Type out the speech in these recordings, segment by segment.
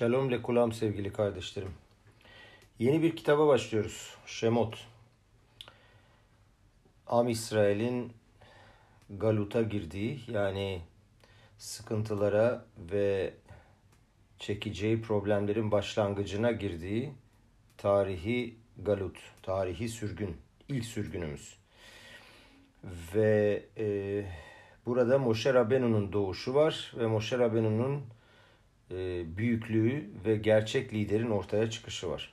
Shalom lekulam sevgili kardeşlerim. Yeni bir kitaba başlıyoruz. Şemot. Am İsrail'in Galut'a girdiği yani sıkıntılara ve çekeceği problemlerin başlangıcına girdiği tarihi Galut, tarihi sürgün, ilk sürgünümüz. Ve e, burada Moshe Rabenu'nun doğuşu var ve Moshe Rabenu'nun büyüklüğü ve gerçek liderin ortaya çıkışı var.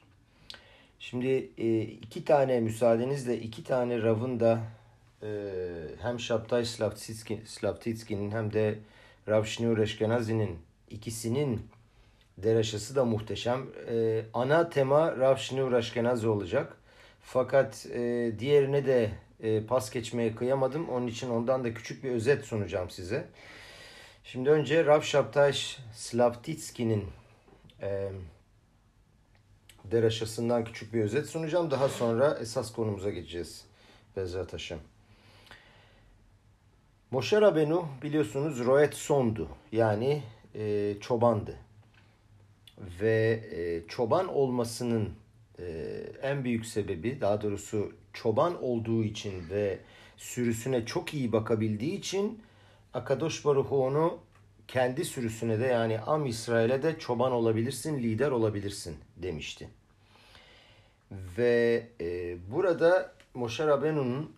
Şimdi e, iki tane müsaadenizle iki tane Rav'ın da e, hem Şaptay Slavtitski'nin hem de Rav Shneur Eşkenazi'nin ikisinin deraşası da muhteşem. Ana tema Rav Shneur Eşkenazi olacak. Fakat diğerine de pas geçmeye kıyamadım. Onun için ondan da küçük bir özet sunacağım size. Şimdi önce Rav Şaptaş Slavtitski'nin e, deraşasından küçük bir özet sunacağım. Daha sonra esas konumuza geçeceğiz. Bezrat Haşem. Moshe Rabenu biliyorsunuz Roet Sondu yani e, çobandı. Ve e, çoban olmasının e, en büyük sebebi daha doğrusu çoban olduğu için ve sürüsüne çok iyi bakabildiği için Akadosh Baruhu onu kendi sürüsüne de yani Am İsrail'e de çoban olabilirsin, lider olabilirsin demişti. Ve e, burada Moshe Rabenu'nun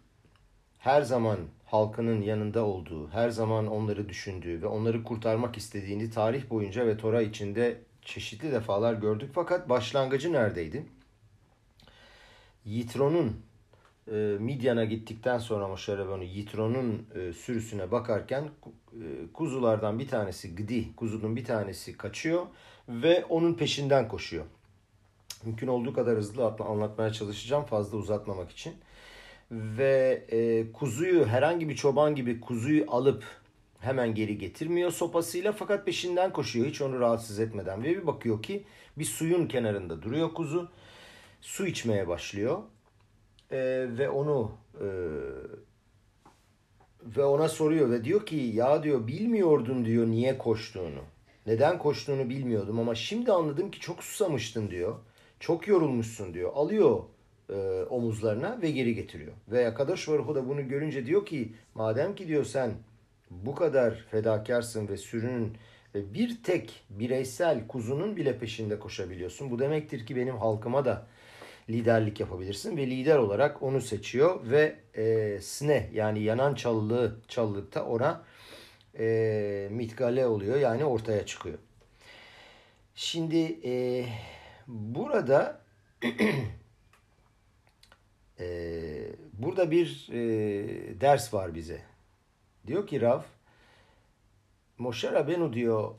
her zaman halkının yanında olduğu, her zaman onları düşündüğü ve onları kurtarmak istediğini tarih boyunca ve Tora içinde çeşitli defalar gördük. Fakat başlangıcı neredeydi? Yitron'un e, Midyan'a gittikten sonra Moshe Rabbenu Yitron'un e, sürüsüne bakarken e, kuzulardan bir tanesi Gdi, kuzunun bir tanesi kaçıyor ve onun peşinden koşuyor. Mümkün olduğu kadar hızlı anlatmaya çalışacağım fazla uzatmamak için. Ve e, kuzuyu herhangi bir çoban gibi kuzuyu alıp hemen geri getirmiyor sopasıyla fakat peşinden koşuyor hiç onu rahatsız etmeden. Ve bir bakıyor ki bir suyun kenarında duruyor kuzu. Su içmeye başlıyor e, ve onu e, ve ona soruyor ve diyor ki ya diyor bilmiyordun diyor niye koştuğunu. Neden koştuğunu bilmiyordum ama şimdi anladım ki çok susamıştın diyor. Çok yorulmuşsun diyor. Alıyor e, omuzlarına ve geri getiriyor. Ve Akadosh Baruhu da bunu görünce diyor ki madem ki diyor sen bu kadar fedakarsın ve sürünün ve bir tek bireysel kuzunun bile peşinde koşabiliyorsun. Bu demektir ki benim halkıma da liderlik yapabilirsin ve lider olarak onu seçiyor ve e, sne yani yanan çalılığı çalılıkta ona e, mitgale oluyor yani ortaya çıkıyor. Şimdi e, burada e, burada bir e, ders var bize. Diyor ki Rav Moshe Rabenu diyor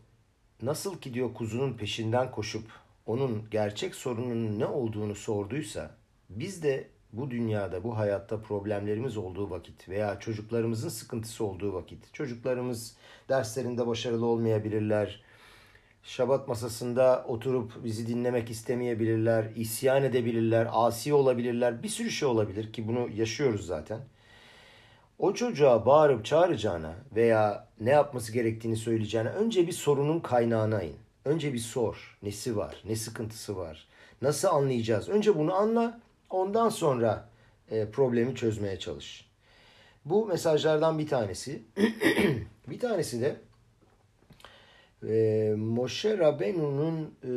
nasıl ki diyor kuzunun peşinden koşup onun gerçek sorununun ne olduğunu sorduysa biz de bu dünyada, bu hayatta problemlerimiz olduğu vakit veya çocuklarımızın sıkıntısı olduğu vakit, çocuklarımız derslerinde başarılı olmayabilirler, şabat masasında oturup bizi dinlemek istemeyebilirler, isyan edebilirler, asi olabilirler, bir sürü şey olabilir ki bunu yaşıyoruz zaten. O çocuğa bağırıp çağıracağına veya ne yapması gerektiğini söyleyeceğine önce bir sorunun kaynağına in. Önce bir sor. Nesi var? Ne sıkıntısı var? Nasıl anlayacağız? Önce bunu anla. Ondan sonra e, problemi çözmeye çalış. Bu mesajlardan bir tanesi. bir tanesi de e, Moshe Rabenu'nun e,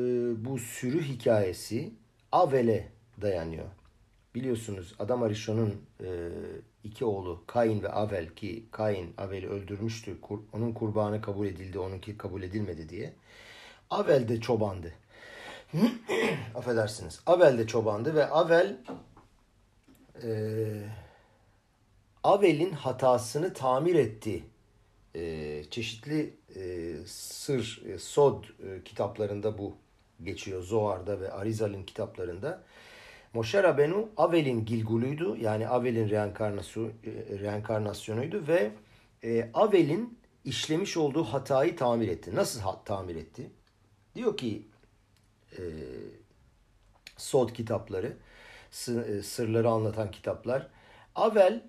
bu sürü hikayesi Avel'e dayanıyor. Biliyorsunuz Adam Arishon'un e, iki oğlu Kain ve Avel ki Kain Avel'i öldürmüştü. Kur, onun kurbanı kabul edildi, onunki kabul edilmedi diye. Avel de çobandı. Affedersiniz. Avel de çobandı ve Avel e, Avel'in hatasını tamir etti. E, çeşitli e, sır, e, sod e, kitaplarında bu geçiyor. Zohar'da ve Arizal'in kitaplarında. Moshe Rabenu Avel'in Gilguluydu. Yani Avel'in e, reenkarnasyonuydu ve e, Avel'in işlemiş olduğu hatayı tamir etti. Nasıl tamir etti? Diyor ki e, Sod kitapları, e, sırları anlatan kitaplar. Avel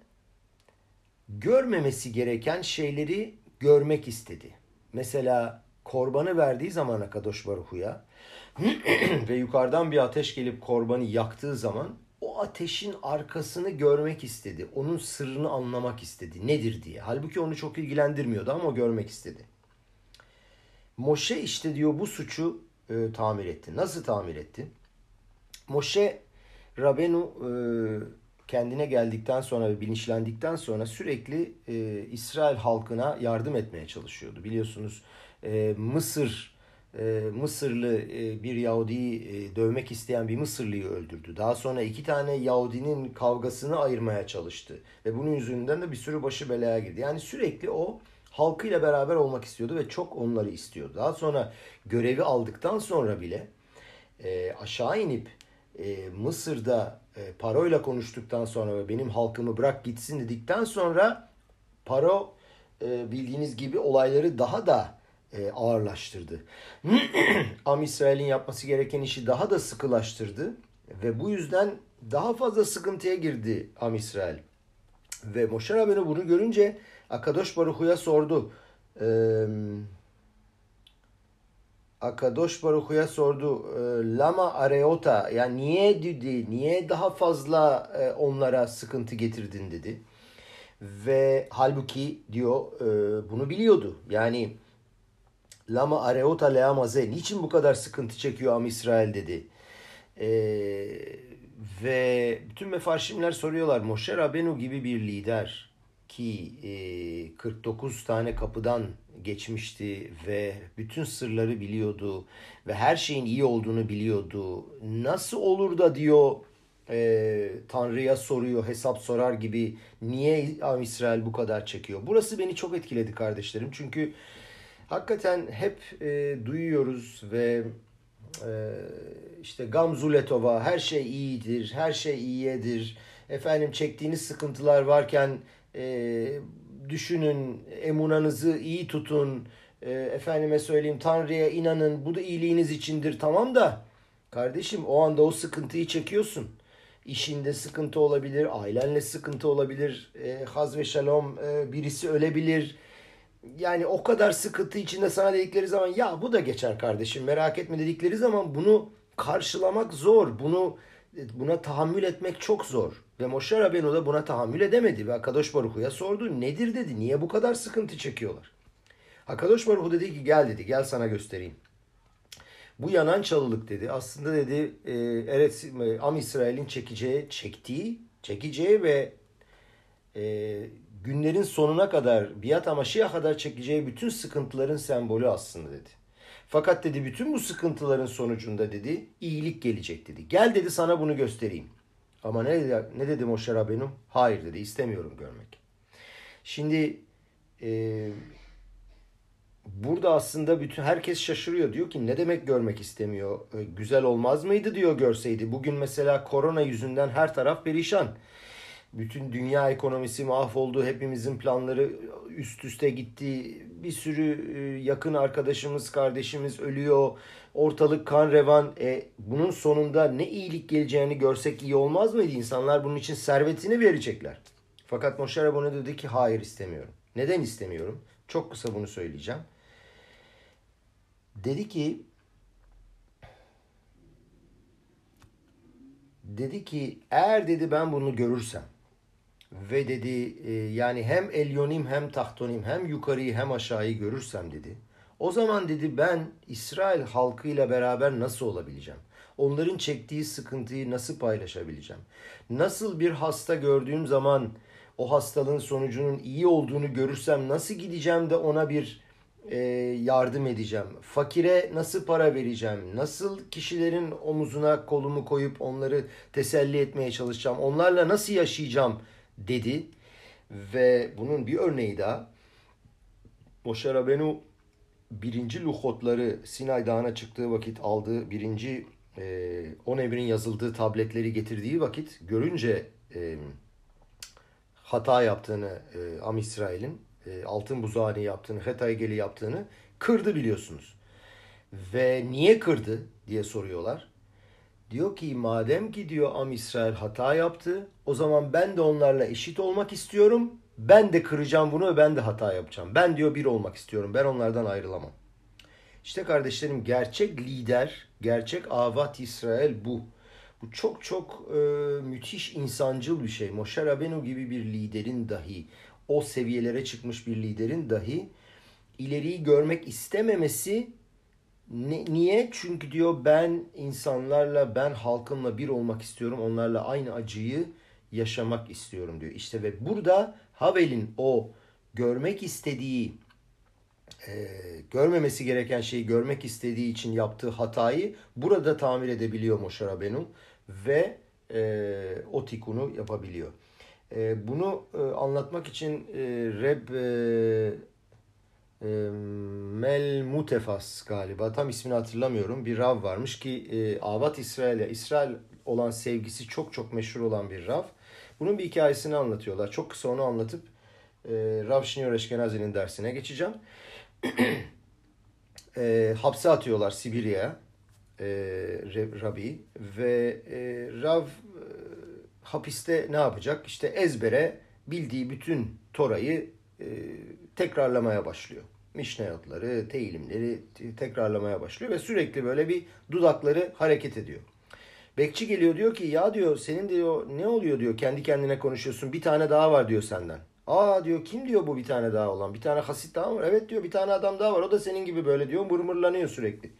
görmemesi gereken şeyleri görmek istedi. Mesela korbanı verdiği zaman Akadosh Baruhu'ya ve yukarıdan bir ateş gelip korbanı yaktığı zaman o ateşin arkasını görmek istedi. Onun sırrını anlamak istedi. Nedir diye. Halbuki onu çok ilgilendirmiyordu ama o görmek istedi. Moşe işte diyor bu suçu e, tamir etti. Nasıl tamir etti? Moşe Rabenu e, kendine geldikten sonra ve bilinçlendikten sonra sürekli e, İsrail halkına yardım etmeye çalışıyordu. Biliyorsunuz e, Mısır e, Mısırlı e, bir Yahudi'yi e, dövmek isteyen bir Mısırlıyı öldürdü. Daha sonra iki tane Yahudinin kavgasını ayırmaya çalıştı. Ve bunun yüzünden de bir sürü başı belaya girdi. Yani sürekli o halkıyla beraber olmak istiyordu ve çok onları istiyordu. Daha sonra görevi aldıktan sonra bile e, aşağı inip e, Mısır'da e, Paro'yla konuştuktan sonra ve benim halkımı bırak gitsin dedikten sonra Paro e, bildiğiniz gibi olayları daha da e, ağırlaştırdı. Am İsrail'in yapması gereken işi daha da sıkılaştırdı ve bu yüzden daha fazla sıkıntıya girdi Am İsrail. Ve Moşer Rabbeinu bunu görünce Akadosh Baruhu'ya sordu. Eee Akadosh Baruhu'ya sordu. Lama areota yani niye dedi, niye daha fazla e, onlara sıkıntı getirdin dedi. Ve halbuki diyor e, bunu biliyordu. Yani Lama areota leamaze niçin bu kadar sıkıntı çekiyor Am İsrail dedi. E, ve bütün mefarşimler soruyorlar. Moşer Rabenu gibi bir lider ki 49 tane kapıdan geçmişti ve bütün sırları biliyordu ve her şeyin iyi olduğunu biliyordu. Nasıl olur da diyor e, Tanrı'ya soruyor, hesap sorar gibi niye İsrail bu kadar çekiyor? Burası beni çok etkiledi kardeşlerim. Çünkü hakikaten hep e, duyuyoruz ve e, işte Gamzuletova her şey iyidir, her şey iyiyedir. Efendim çektiğiniz sıkıntılar varken e, düşünün, emunanızı iyi tutun, e, efendime söyleyeyim Tanrı'ya inanın, bu da iyiliğiniz içindir tamam da kardeşim o anda o sıkıntıyı çekiyorsun. İşinde sıkıntı olabilir, ailenle sıkıntı olabilir, e, haz ve şalom e, birisi ölebilir. Yani o kadar sıkıntı içinde sana dedikleri zaman ya bu da geçer kardeşim merak etme dedikleri zaman bunu karşılamak zor. Bunu buna tahammül etmek çok zor. Ve Moshe Rabbeinu da buna tahammül edemedi. Ve Akadosh Baruhu'ya sordu. Nedir dedi. Niye bu kadar sıkıntı çekiyorlar? Akadosh Baruhu dedi ki gel dedi. Gel sana göstereyim. Bu yanan çalılık dedi. Aslında dedi evet Am İsrail'in çekeceği, çektiği, çekeceği ve e, günlerin sonuna kadar biat amaşıya kadar çekeceği bütün sıkıntıların sembolü aslında dedi. Fakat dedi bütün bu sıkıntıların sonucunda dedi iyilik gelecek dedi. Gel dedi sana bunu göstereyim. Ama ne ne dedi Moshe Rabbeinu? Hayır dedi istemiyorum görmek. Şimdi e, burada aslında bütün herkes şaşırıyor. Diyor ki ne demek görmek istemiyor? E, güzel olmaz mıydı diyor görseydi. Bugün mesela korona yüzünden her taraf perişan. Bütün dünya ekonomisi mahvoldu. Hepimizin planları üst üste gitti. Bir sürü e, yakın arkadaşımız, kardeşimiz ölüyor. Ortalık kan revan. E, bunun sonunda ne iyilik geleceğini görsek iyi olmaz mıydı? İnsanlar bunun için servetini verecekler. Fakat Moshe Rabboni dedi ki hayır istemiyorum. Neden istemiyorum? Çok kısa bunu söyleyeceğim. Dedi ki dedi ki eğer dedi ben bunu görürsem ve dedi e, yani hem elyonim hem tahtonim hem yukarıyı hem aşağıyı görürsem dedi. O zaman dedi ben İsrail halkıyla beraber nasıl olabileceğim? Onların çektiği sıkıntıyı nasıl paylaşabileceğim? Nasıl bir hasta gördüğüm zaman o hastalığın sonucunun iyi olduğunu görürsem nasıl gideceğim de ona bir e, yardım edeceğim? Fakire nasıl para vereceğim? Nasıl kişilerin omuzuna kolumu koyup onları teselli etmeye çalışacağım? Onlarla nasıl yaşayacağım dedi. Ve bunun bir örneği daha Moshe Rabenu birinci luhotları Sinay Dağı'na çıktığı vakit aldığı birinci e, on emrin yazıldığı tabletleri getirdiği vakit görünce e, hata yaptığını e, Am İsrail'in e, altın buzağını yaptığını, Hetaygeli yaptığını kırdı biliyorsunuz. Ve niye kırdı diye soruyorlar. Diyor ki madem ki diyor Am İsrail hata yaptı o zaman ben de onlarla eşit olmak istiyorum. Ben de kıracağım bunu ve ben de hata yapacağım. Ben diyor bir olmak istiyorum. Ben onlardan ayrılamam. İşte kardeşlerim gerçek lider, gerçek avat İsrail bu. Bu çok çok e, müthiş insancıl bir şey. Moshe Rabenu gibi bir liderin dahi, o seviyelere çıkmış bir liderin dahi ileriyi görmek istememesi ne, niye? Çünkü diyor ben insanlarla, ben halkımla bir olmak istiyorum. Onlarla aynı acıyı yaşamak istiyorum diyor. İşte ve burada Havel'in o görmek istediği, e, görmemesi gereken şeyi görmek istediği için yaptığı hatayı burada tamir edebiliyor Moshe Rabenu ve e, o tikunu yapabiliyor. E, bunu e, anlatmak için e, Reb e, e, Mel Mutefas galiba tam ismini hatırlamıyorum bir rav varmış ki e, Avat İsrail'e İsrail olan sevgisi çok çok meşhur olan bir rav. Bunun bir hikayesini anlatıyorlar. Çok kısa onu anlatıp e, Rav Şinior Eşkenazi'nin dersine geçeceğim. e, hapse atıyorlar Sibirya'ya e, Rabbi ve e, Rav e, hapiste ne yapacak? İşte ezbere bildiği bütün Tora'yı e, tekrarlamaya başlıyor. Mişnayotları, teyilimleri tekrarlamaya başlıyor ve sürekli böyle bir dudakları hareket ediyor. Bekçi geliyor diyor ki ya diyor senin diyor ne oluyor diyor kendi kendine konuşuyorsun bir tane daha var diyor senden. Aa diyor kim diyor bu bir tane daha olan bir tane hasit daha var. Evet diyor bir tane adam daha var o da senin gibi böyle diyor mırmırlanıyor sürekli.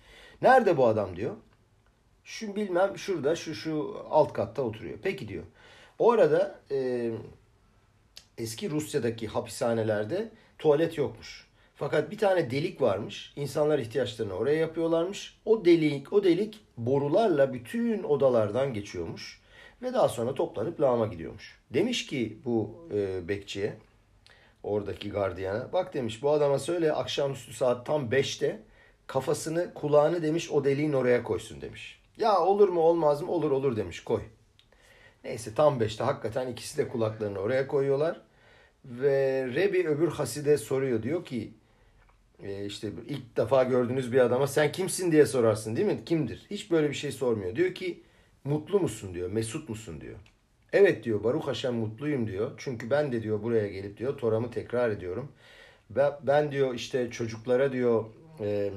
Nerede bu adam diyor. Şu bilmem şurada şu şu alt katta oturuyor. Peki diyor. O arada e, eski Rusya'daki hapishanelerde tuvalet yokmuş. Fakat bir tane delik varmış. İnsanlar ihtiyaçlarını oraya yapıyorlarmış. O delik, o delik borularla bütün odalardan geçiyormuş ve daha sonra toplanıp lağıma gidiyormuş. Demiş ki bu e, bekçiye, oradaki gardiyana, bak demiş bu adama söyle akşamüstü saat tam 5'te kafasını, kulağını demiş o deliğin oraya koysun demiş. Ya olur mu olmaz mı? Olur olur demiş koy. Neyse tam 5'te hakikaten ikisi de kulaklarını oraya koyuyorlar. Ve Rebi öbür haside soruyor diyor ki e, işte ilk defa gördüğünüz bir adama sen kimsin diye sorarsın değil mi? Kimdir? Hiç böyle bir şey sormuyor. Diyor ki mutlu musun diyor, mesut musun diyor. Evet diyor Baruch Haşem mutluyum diyor. Çünkü ben de diyor buraya gelip diyor Tora'mı tekrar ediyorum. Ben, ben diyor işte çocuklara diyor e,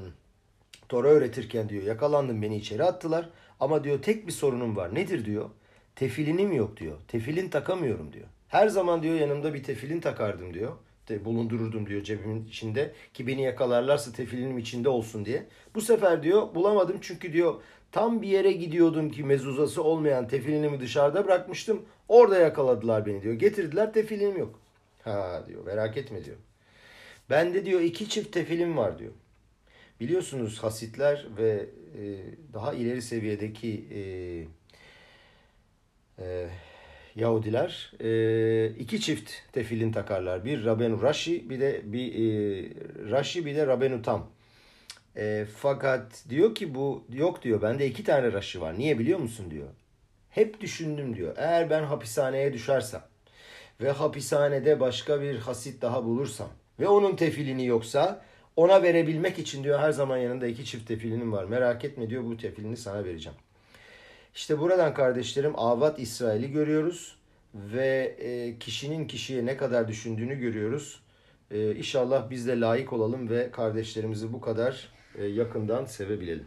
Tora öğretirken diyor yakalandım beni içeri attılar. Ama diyor tek bir sorunum var. Nedir diyor? Tefilinim yok diyor. Tefilin takamıyorum diyor. Her zaman diyor yanımda bir tefilin takardım diyor. De bulundururdum diyor cebimin içinde ki beni yakalarlarsa tefilinim içinde olsun diye. Bu sefer diyor bulamadım çünkü diyor tam bir yere gidiyordum ki mezuzası olmayan tefilinimi dışarıda bırakmıştım. Orada yakaladılar beni diyor. Getirdiler tefilinim yok. Ha diyor merak etme diyor. Bende diyor iki çift tefilim var diyor. Biliyorsunuz hasitler ve e, daha ileri seviyedeki e, e, Yahudiler e, iki çift tefilin takarlar. Bir Rabenu Rashi bir de bir e, Rashi bir de Rabenu Tam. E, fakat diyor ki bu yok diyor bende iki tane Rashi var. Niye biliyor musun diyor. Hep düşündüm diyor. Eğer ben hapishaneye düşersem ve hapishanede başka bir hasit daha bulursam ve onun tefilini yoksa ona verebilmek için diyor her zaman yanında iki çift tefilinim var. Merak etme diyor bu tefilini sana vereceğim. İşte buradan kardeşlerim Avat İsrail'i görüyoruz ve e, kişinin kişiye ne kadar düşündüğünü görüyoruz. E, inşallah biz de layık olalım ve kardeşlerimizi bu kadar e, yakından sevebilelim.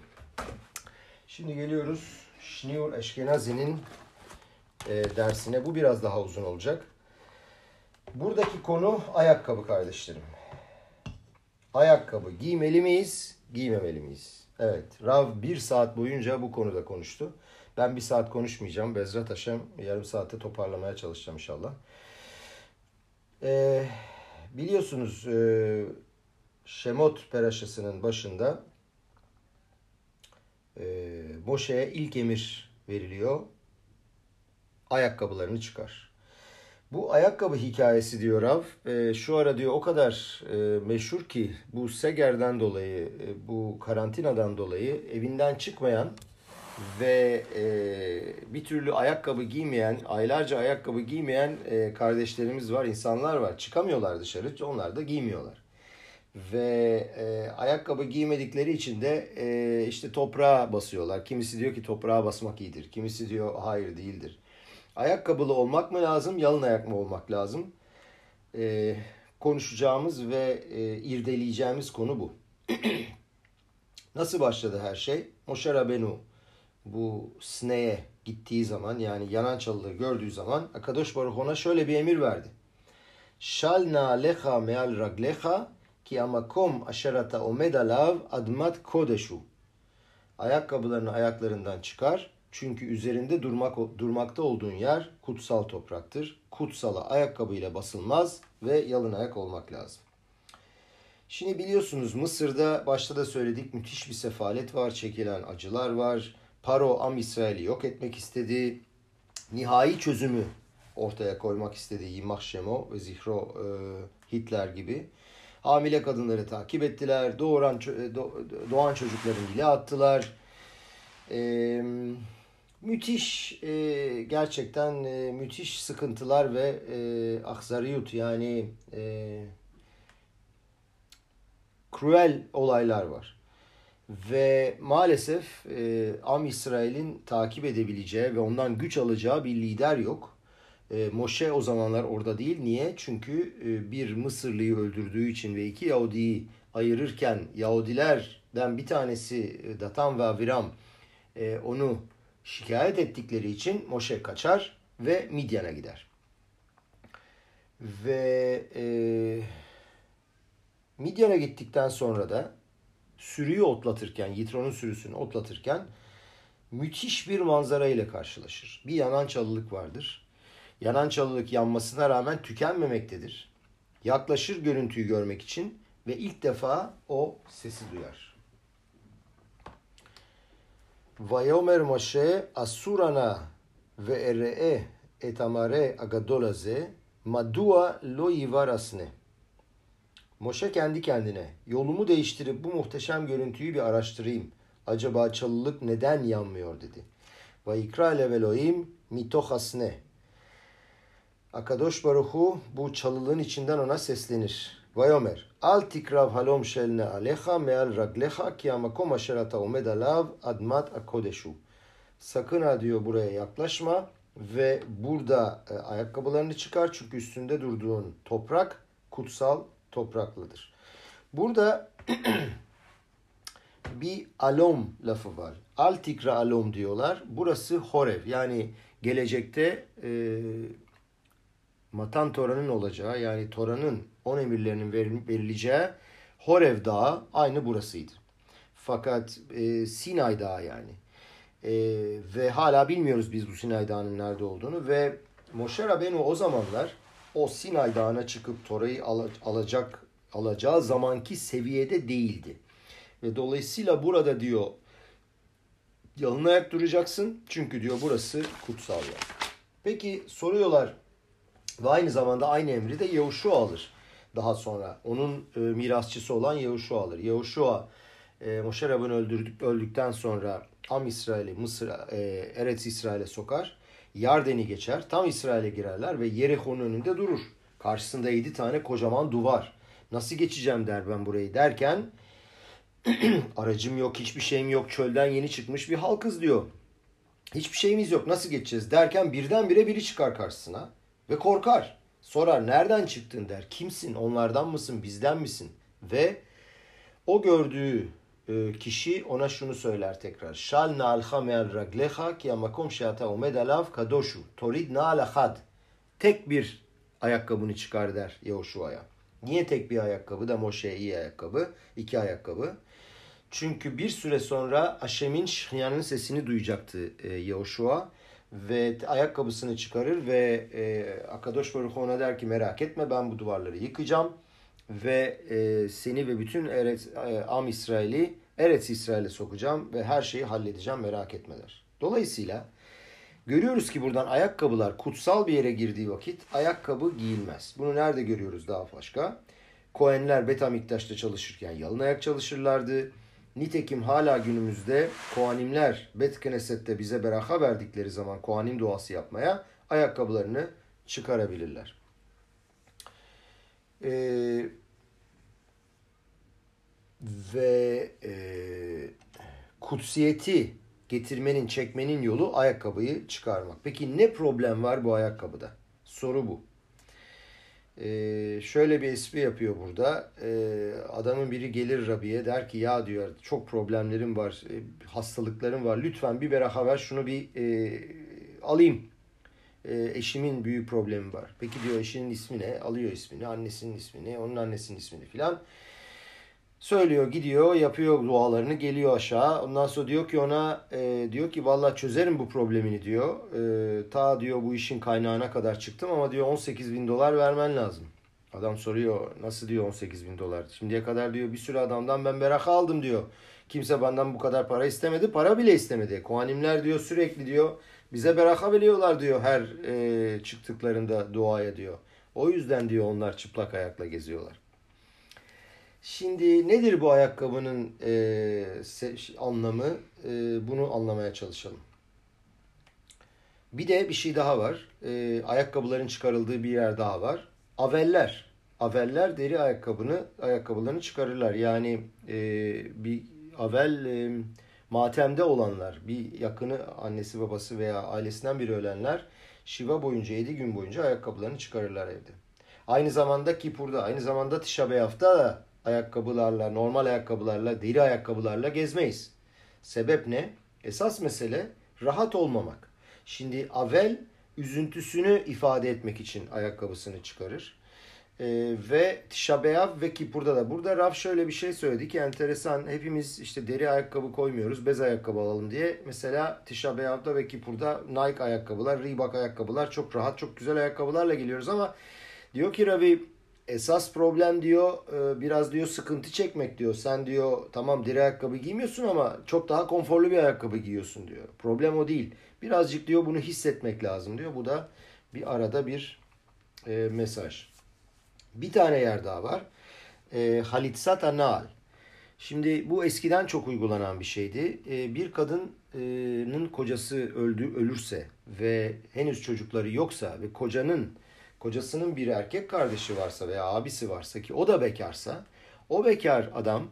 Şimdi geliyoruz Şniur Eşkenazi'nin e, dersine. Bu biraz daha uzun olacak. Buradaki konu ayakkabı kardeşlerim. Ayakkabı giymeli miyiz, giymemeli miyiz? Evet, Rav bir saat boyunca bu konuda konuştu. Ben bir saat konuşmayacağım. Bezrat Haşem yarım saate toparlamaya çalışacağım inşallah. Ee, biliyorsunuz e, Şemot Peraşası'nın başında e, Moşe'ye ilk emir veriliyor. Ayakkabılarını çıkar. Bu ayakkabı hikayesi diyor Rav. E, şu ara diyor o kadar e, meşhur ki bu Seger'den dolayı, e, bu karantinadan dolayı evinden çıkmayan ve e, bir türlü ayakkabı giymeyen, aylarca ayakkabı giymeyen e, kardeşlerimiz var, insanlar var. Çıkamıyorlar dışarı, onlar da giymiyorlar. Ve e, ayakkabı giymedikleri için de e, işte toprağa basıyorlar. Kimisi diyor ki toprağa basmak iyidir, kimisi diyor hayır değildir. Ayakkabılı olmak mı lazım, yalın ayak mı olmak lazım? E, konuşacağımız ve e, irdeleyeceğimiz konu bu. Nasıl başladı her şey? Moshe Rabenu bu Sne'ye gittiği zaman yani yanan çalıları gördüğü zaman Akadosh Baruch ona şöyle bir emir verdi. Şal na lecha meal raglecha ki amakom aşerata omed alav admat kodeşu. Ayakkabılarını ayaklarından çıkar. Çünkü üzerinde durmak durmakta olduğun yer kutsal topraktır. Kutsala ayakkabıyla basılmaz ve yalın ayak olmak lazım. Şimdi biliyorsunuz Mısır'da başta da söyledik müthiş bir sefalet var, çekilen acılar var. Paro Am İsrail'i yok etmek istedi. Nihai çözümü ortaya koymak istedi Yimach Shemo ve Zihro e, Hitler gibi. Hamile kadınları takip ettiler. Doğuran doğan çocukların dile attılar. E, müthiş e, gerçekten e, müthiş sıkıntılar ve e, akzariyut yani e, cruel olaylar var. Ve maalesef e, Am İsrail'in takip edebileceği ve ondan güç alacağı bir lider yok. E, Moşe o zamanlar orada değil. Niye? Çünkü e, bir Mısırlıyı öldürdüğü için ve iki Yahudi'yi ayırırken Yahudilerden bir tanesi e, Datan ve Aviram e, onu şikayet ettikleri için Moşe kaçar ve Midyan'a gider. Ve e, Midyan'a gittikten sonra da sürüyü otlatırken, Yitron'un sürüsünü otlatırken müthiş bir manzara ile karşılaşır. Bir yanan çalılık vardır. Yanan çalılık yanmasına rağmen tükenmemektedir. Yaklaşır görüntüyü görmek için ve ilk defa o sesi duyar. Vayomer Moshe asurana ve ere'e etamare agadolaze madua lo yivarasne. Moşe kendi kendine yolumu değiştirip bu muhteşem görüntüyü bir araştırayım. Acaba çalılık neden yanmıyor dedi. Vayikra leveloim mitohasne. Akadosh Baruhu bu çalılığın içinden ona seslenir. Vayomer al tikrav halom şelne alecha meal raglecha ki amakom aşerata omed alav admat akodeşu. Sakın ha diyor buraya yaklaşma ve burada e, ayakkabılarını çıkar çünkü üstünde durduğun toprak kutsal topraklıdır. Burada bir alom lafı var. Altikra alom diyorlar. Burası Horev. Yani gelecekte e, Matan Tora'nın olacağı yani Tora'nın on emirlerinin verileceği Horev Dağı aynı burasıydı. Fakat e, Sinay Dağı yani. E, ve hala bilmiyoruz biz bu Sinay Dağı'nın nerede olduğunu ve Moshe Rabbeinu o zamanlar o Sinay Dağı'na çıkıp Tora'yı alacak alacağı zamanki seviyede değildi. Ve dolayısıyla burada diyor yalın ayak duracaksın. Çünkü diyor burası kutsal yer. Peki soruyorlar ve aynı zamanda aynı emri de Yahuşua alır. Daha sonra onun e, mirasçısı olan Yahuşua alır. Yahuşua e, Moşe Rab'ın öldürdük, öldükten sonra Am İsrail'i Mısır, e, Eretz İsrail'e sokar. Yarden'i geçer. Tam İsrail'e girerler ve Yerihon'un önünde durur. Karşısında yedi tane kocaman duvar. Nasıl geçeceğim der ben burayı derken aracım yok, hiçbir şeyim yok. Çölden yeni çıkmış bir halkız diyor. Hiçbir şeyimiz yok. Nasıl geçeceğiz derken birdenbire biri çıkar karşısına ve korkar. Sorar nereden çıktın der. Kimsin? Onlardan mısın? Bizden misin? Ve o gördüğü kişi ona şunu söyler tekrar. Şal na'alcha me'al raglecha ki amakom she'ata omed alav kadoshu. Torid na'alachad. Tek bir ayakkabını çıkar der Yahuşua'ya. Niye tek bir ayakkabı da Moşe'ye iyi ayakkabı? iki ayakkabı. Çünkü bir süre sonra Aşem'in şıhyanın sesini duyacaktı e, Yahushua ve ayakkabısını çıkarır ve e, Akadosh Baruch ona der ki merak etme ben bu duvarları yıkacağım ve e, seni ve bütün Eretz, e, Am İsrail'i Eretz İsrail'e sokacağım ve her şeyi halledeceğim merak etmeler. Dolayısıyla görüyoruz ki buradan ayakkabılar kutsal bir yere girdiği vakit ayakkabı giyilmez. Bunu nerede görüyoruz daha başka? Kohenler Betamiktaş'ta çalışırken yalın ayak çalışırlardı. Nitekim hala günümüzde Kohanimler Bet Knesset'te bize beraka verdikleri zaman Kohanim duası yapmaya ayakkabılarını çıkarabilirler. Ee, ve e, kutsiyeti getirmenin, çekmenin yolu ayakkabıyı çıkarmak. Peki ne problem var bu ayakkabıda? Soru bu. Ee, şöyle bir espri yapıyor burada. Ee, adamın biri gelir Rabi'ye der ki ya diyor çok problemlerim var, e, hastalıklarım var. Lütfen bir beraha ver şunu bir e, alayım. E, eşimin büyük problemi var. Peki diyor eşinin ismi ne? Alıyor ismini, annesinin ismini, onun annesinin ismini filan. Söylüyor, gidiyor, yapıyor dualarını, geliyor aşağı. Ondan sonra diyor ki ona, e, diyor ki vallahi çözerim bu problemini diyor. E, ta diyor bu işin kaynağına kadar çıktım ama diyor 18 bin dolar vermen lazım. Adam soruyor nasıl diyor 18 bin dolar. Şimdiye kadar diyor bir sürü adamdan ben beraka aldım diyor. Kimse benden bu kadar para istemedi. Para bile istemedi. Kuhanimler diyor sürekli diyor bize beraka veriyorlar diyor her e, çıktıklarında duaya diyor. O yüzden diyor onlar çıplak ayakla geziyorlar. Şimdi nedir bu ayakkabının e, anlamı? E, bunu anlamaya çalışalım. Bir de bir şey daha var. E, ayakkabıların çıkarıldığı bir yer daha var. Aveller. Aveller deri ayakkabını ayakkabılarını çıkarırlar. Yani e, bir avel e, matemde olanlar, bir yakını annesi babası veya ailesinden biri ölenler Şiva boyunca 7 gün boyunca ayakkabılarını çıkarırlar evde. Aynı zamanda Kipur'da, aynı zamanda Tisha B'Av'da da ayakkabılarla, normal ayakkabılarla, deri ayakkabılarla gezmeyiz. Sebep ne? Esas mesele rahat olmamak. Şimdi Avel üzüntüsünü ifade etmek için ayakkabısını çıkarır. Ee, ve Tişabeyav ve Kipur'da da. Burada Raf şöyle bir şey söyledi ki enteresan. Hepimiz işte deri ayakkabı koymuyoruz, bez ayakkabı alalım diye. Mesela Tişabeyav'da ve Kipur'da Nike ayakkabılar, Reebok ayakkabılar çok rahat, çok güzel ayakkabılarla geliyoruz ama diyor ki Ravi esas problem diyor e, biraz diyor sıkıntı çekmek diyor. Sen diyor tamam deri ayakkabı giymiyorsun ama çok daha konforlu bir ayakkabı giyiyorsun diyor. Problem o değil. Birazcık diyor bunu hissetmek lazım diyor. Bu da bir arada bir e, mesaj. Bir tane yer daha var. E, Halitsat Anal. Şimdi bu eskiden çok uygulanan bir şeydi. E, bir kadının kocası öldü, ölürse ve henüz çocukları yoksa ve kocanın kocasının bir erkek kardeşi varsa veya abisi varsa ki o da bekarsa o bekar adam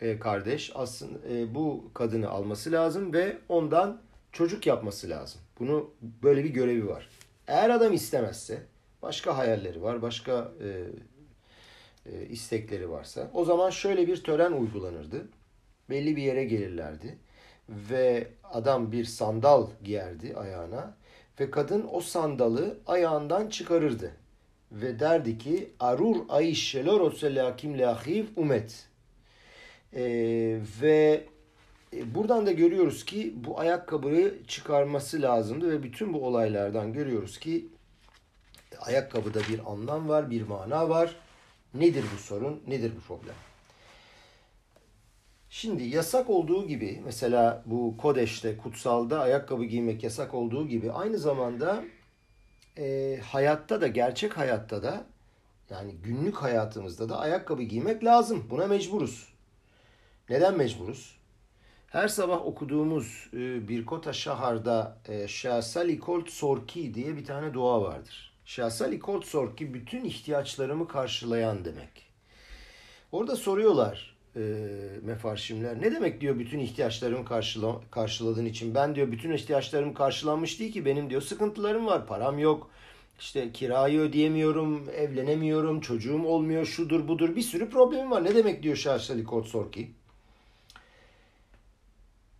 e, kardeş aslında e, bu kadını alması lazım ve ondan çocuk yapması lazım. Bunu böyle bir görevi var. Eğer adam istemezse başka hayalleri var, başka e, e, istekleri varsa o zaman şöyle bir tören uygulanırdı. Belli bir yere gelirlerdi ve adam bir sandal giyerdi ayağına ve kadın o sandalı ayağından çıkarırdı. Ve derdi ki Arur aiş şelorotse leakim leahiv umet. Ee, ve e, buradan da görüyoruz ki bu ayakkabıyı çıkarması lazımdı ve bütün bu olaylardan görüyoruz ki ayakkabıda bir anlam var, bir mana var. Nedir bu sorun, nedir bu problem? Şimdi yasak olduğu gibi mesela bu Kodeş'te, kutsalda ayakkabı giymek yasak olduğu gibi aynı zamanda e, hayatta da, gerçek hayatta da yani günlük hayatımızda da ayakkabı giymek lazım. Buna mecburuz. Neden mecburuz? Her sabah okuduğumuz e, bir Kota Şahar'da e, Şahsali Kolt Sorki diye bir tane dua vardır. Şahsali Kolt Sorki bütün ihtiyaçlarımı karşılayan demek. Orada soruyorlar e, mefarşimler. Ne demek diyor bütün ihtiyaçlarımı karşıla, karşıladığın için? Ben diyor bütün ihtiyaçlarım karşılanmış değil ki benim diyor sıkıntılarım var. Param yok. İşte kirayı ödeyemiyorum, evlenemiyorum, çocuğum olmuyor, şudur budur bir sürü problemim var. Ne demek diyor Şahsali Kotsorki?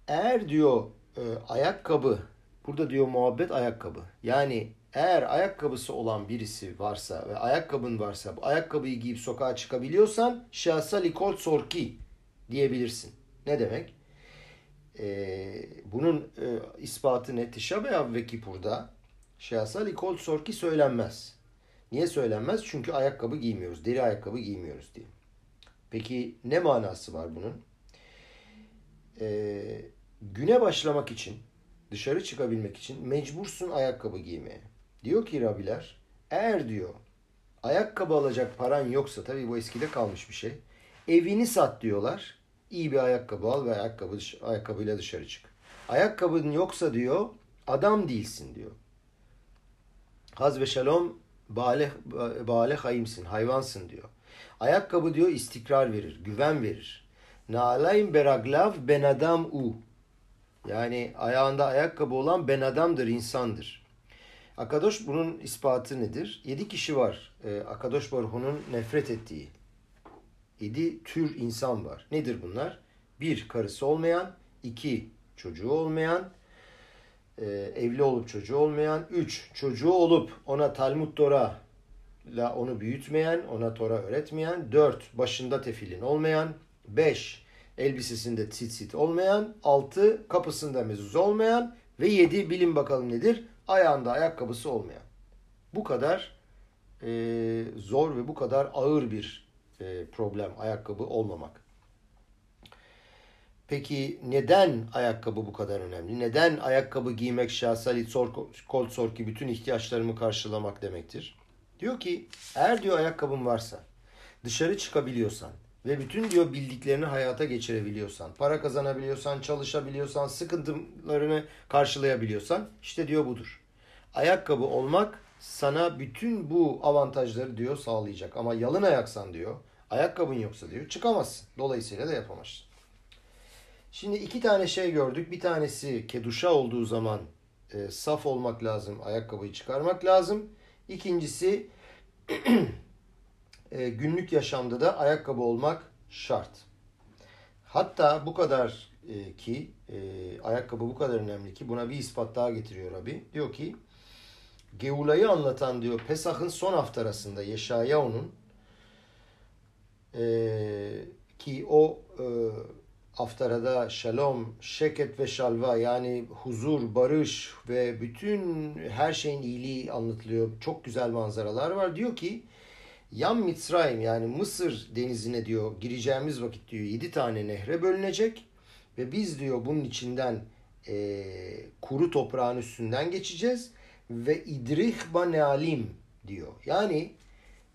Eğer diyor e, ayakkabı, burada diyor muhabbet ayakkabı. Yani eğer ayakkabısı olan birisi varsa ve ayakkabın varsa bu ayakkabıyı giyip sokağa çıkabiliyorsan şahsali kol sorki diyebilirsin. Ne demek? Ee, bunun e, ispatı ne? Tişabeyav ve Kipur'da şahsali kol sorki söylenmez. Niye söylenmez? Çünkü ayakkabı giymiyoruz. Deri ayakkabı giymiyoruz diye. Peki ne manası var bunun? Ee, güne başlamak için, dışarı çıkabilmek için mecbursun ayakkabı giymeye. Diyor ki Rabiler eğer diyor ayakkabı alacak paran yoksa tabii bu eskide kalmış bir şey. Evini sat diyorlar. İyi bir ayakkabı al ve ayakkabı, ayakkabıyla dışarı çık. Ayakkabın yoksa diyor adam değilsin diyor. Haz ve şalom bale, bale hayimsin, hayvansın diyor. Ayakkabı diyor istikrar verir, güven verir. Nalayn beraglav ben adam u. Yani ayağında ayakkabı olan ben adamdır, insandır. Akadosh bunun ispatı nedir? Yedi kişi var. Ee, Akadosh Baruhu'nun nefret ettiği. Yedi tür insan var. Nedir bunlar? Bir, karısı olmayan. iki çocuğu olmayan. E, evli olup çocuğu olmayan. Üç, çocuğu olup ona Talmud Tora la onu büyütmeyen, ona Tora öğretmeyen. Dört, başında tefilin olmayan. Beş, elbisesinde titsit olmayan. Altı, kapısında mezuz olmayan. Ve yedi, bilin bakalım nedir? Ayağında ayakkabısı olmayan. Bu kadar e, zor ve bu kadar ağır bir e, problem ayakkabı olmamak. Peki neden ayakkabı bu kadar önemli? Neden ayakkabı giymek şahsalit sor, kol sor ki bütün ihtiyaçlarımı karşılamak demektir? Diyor ki eğer diyor ayakkabın varsa dışarı çıkabiliyorsan ve bütün diyor bildiklerini hayata geçirebiliyorsan, para kazanabiliyorsan, çalışabiliyorsan, sıkıntılarını karşılayabiliyorsan işte diyor budur. Ayakkabı olmak sana bütün bu avantajları diyor sağlayacak. Ama yalın ayaksan diyor, ayakkabın yoksa diyor çıkamazsın. Dolayısıyla da yapamazsın. Şimdi iki tane şey gördük. Bir tanesi keduşa olduğu zaman e, saf olmak lazım, ayakkabıyı çıkarmak lazım. İkincisi e, günlük yaşamda da ayakkabı olmak şart. Hatta bu kadar e, ki e, ayakkabı bu kadar önemli ki buna bir ispat daha getiriyor abi. Diyor ki Geula'yı anlatan diyor Pesah'ın son haftarasında Yeşayahu'nun e, ki o e, haftarada şalom, şeket ve şalva yani huzur, barış ve bütün her şeyin iyiliği anlatılıyor. Çok güzel manzaralar var. Diyor ki Yan Mitzrayim yani Mısır denizine diyor gireceğimiz vakit diyor yedi tane nehre bölünecek ve biz diyor bunun içinden e, kuru toprağın üstünden geçeceğiz ve idrih banealim diyor. Yani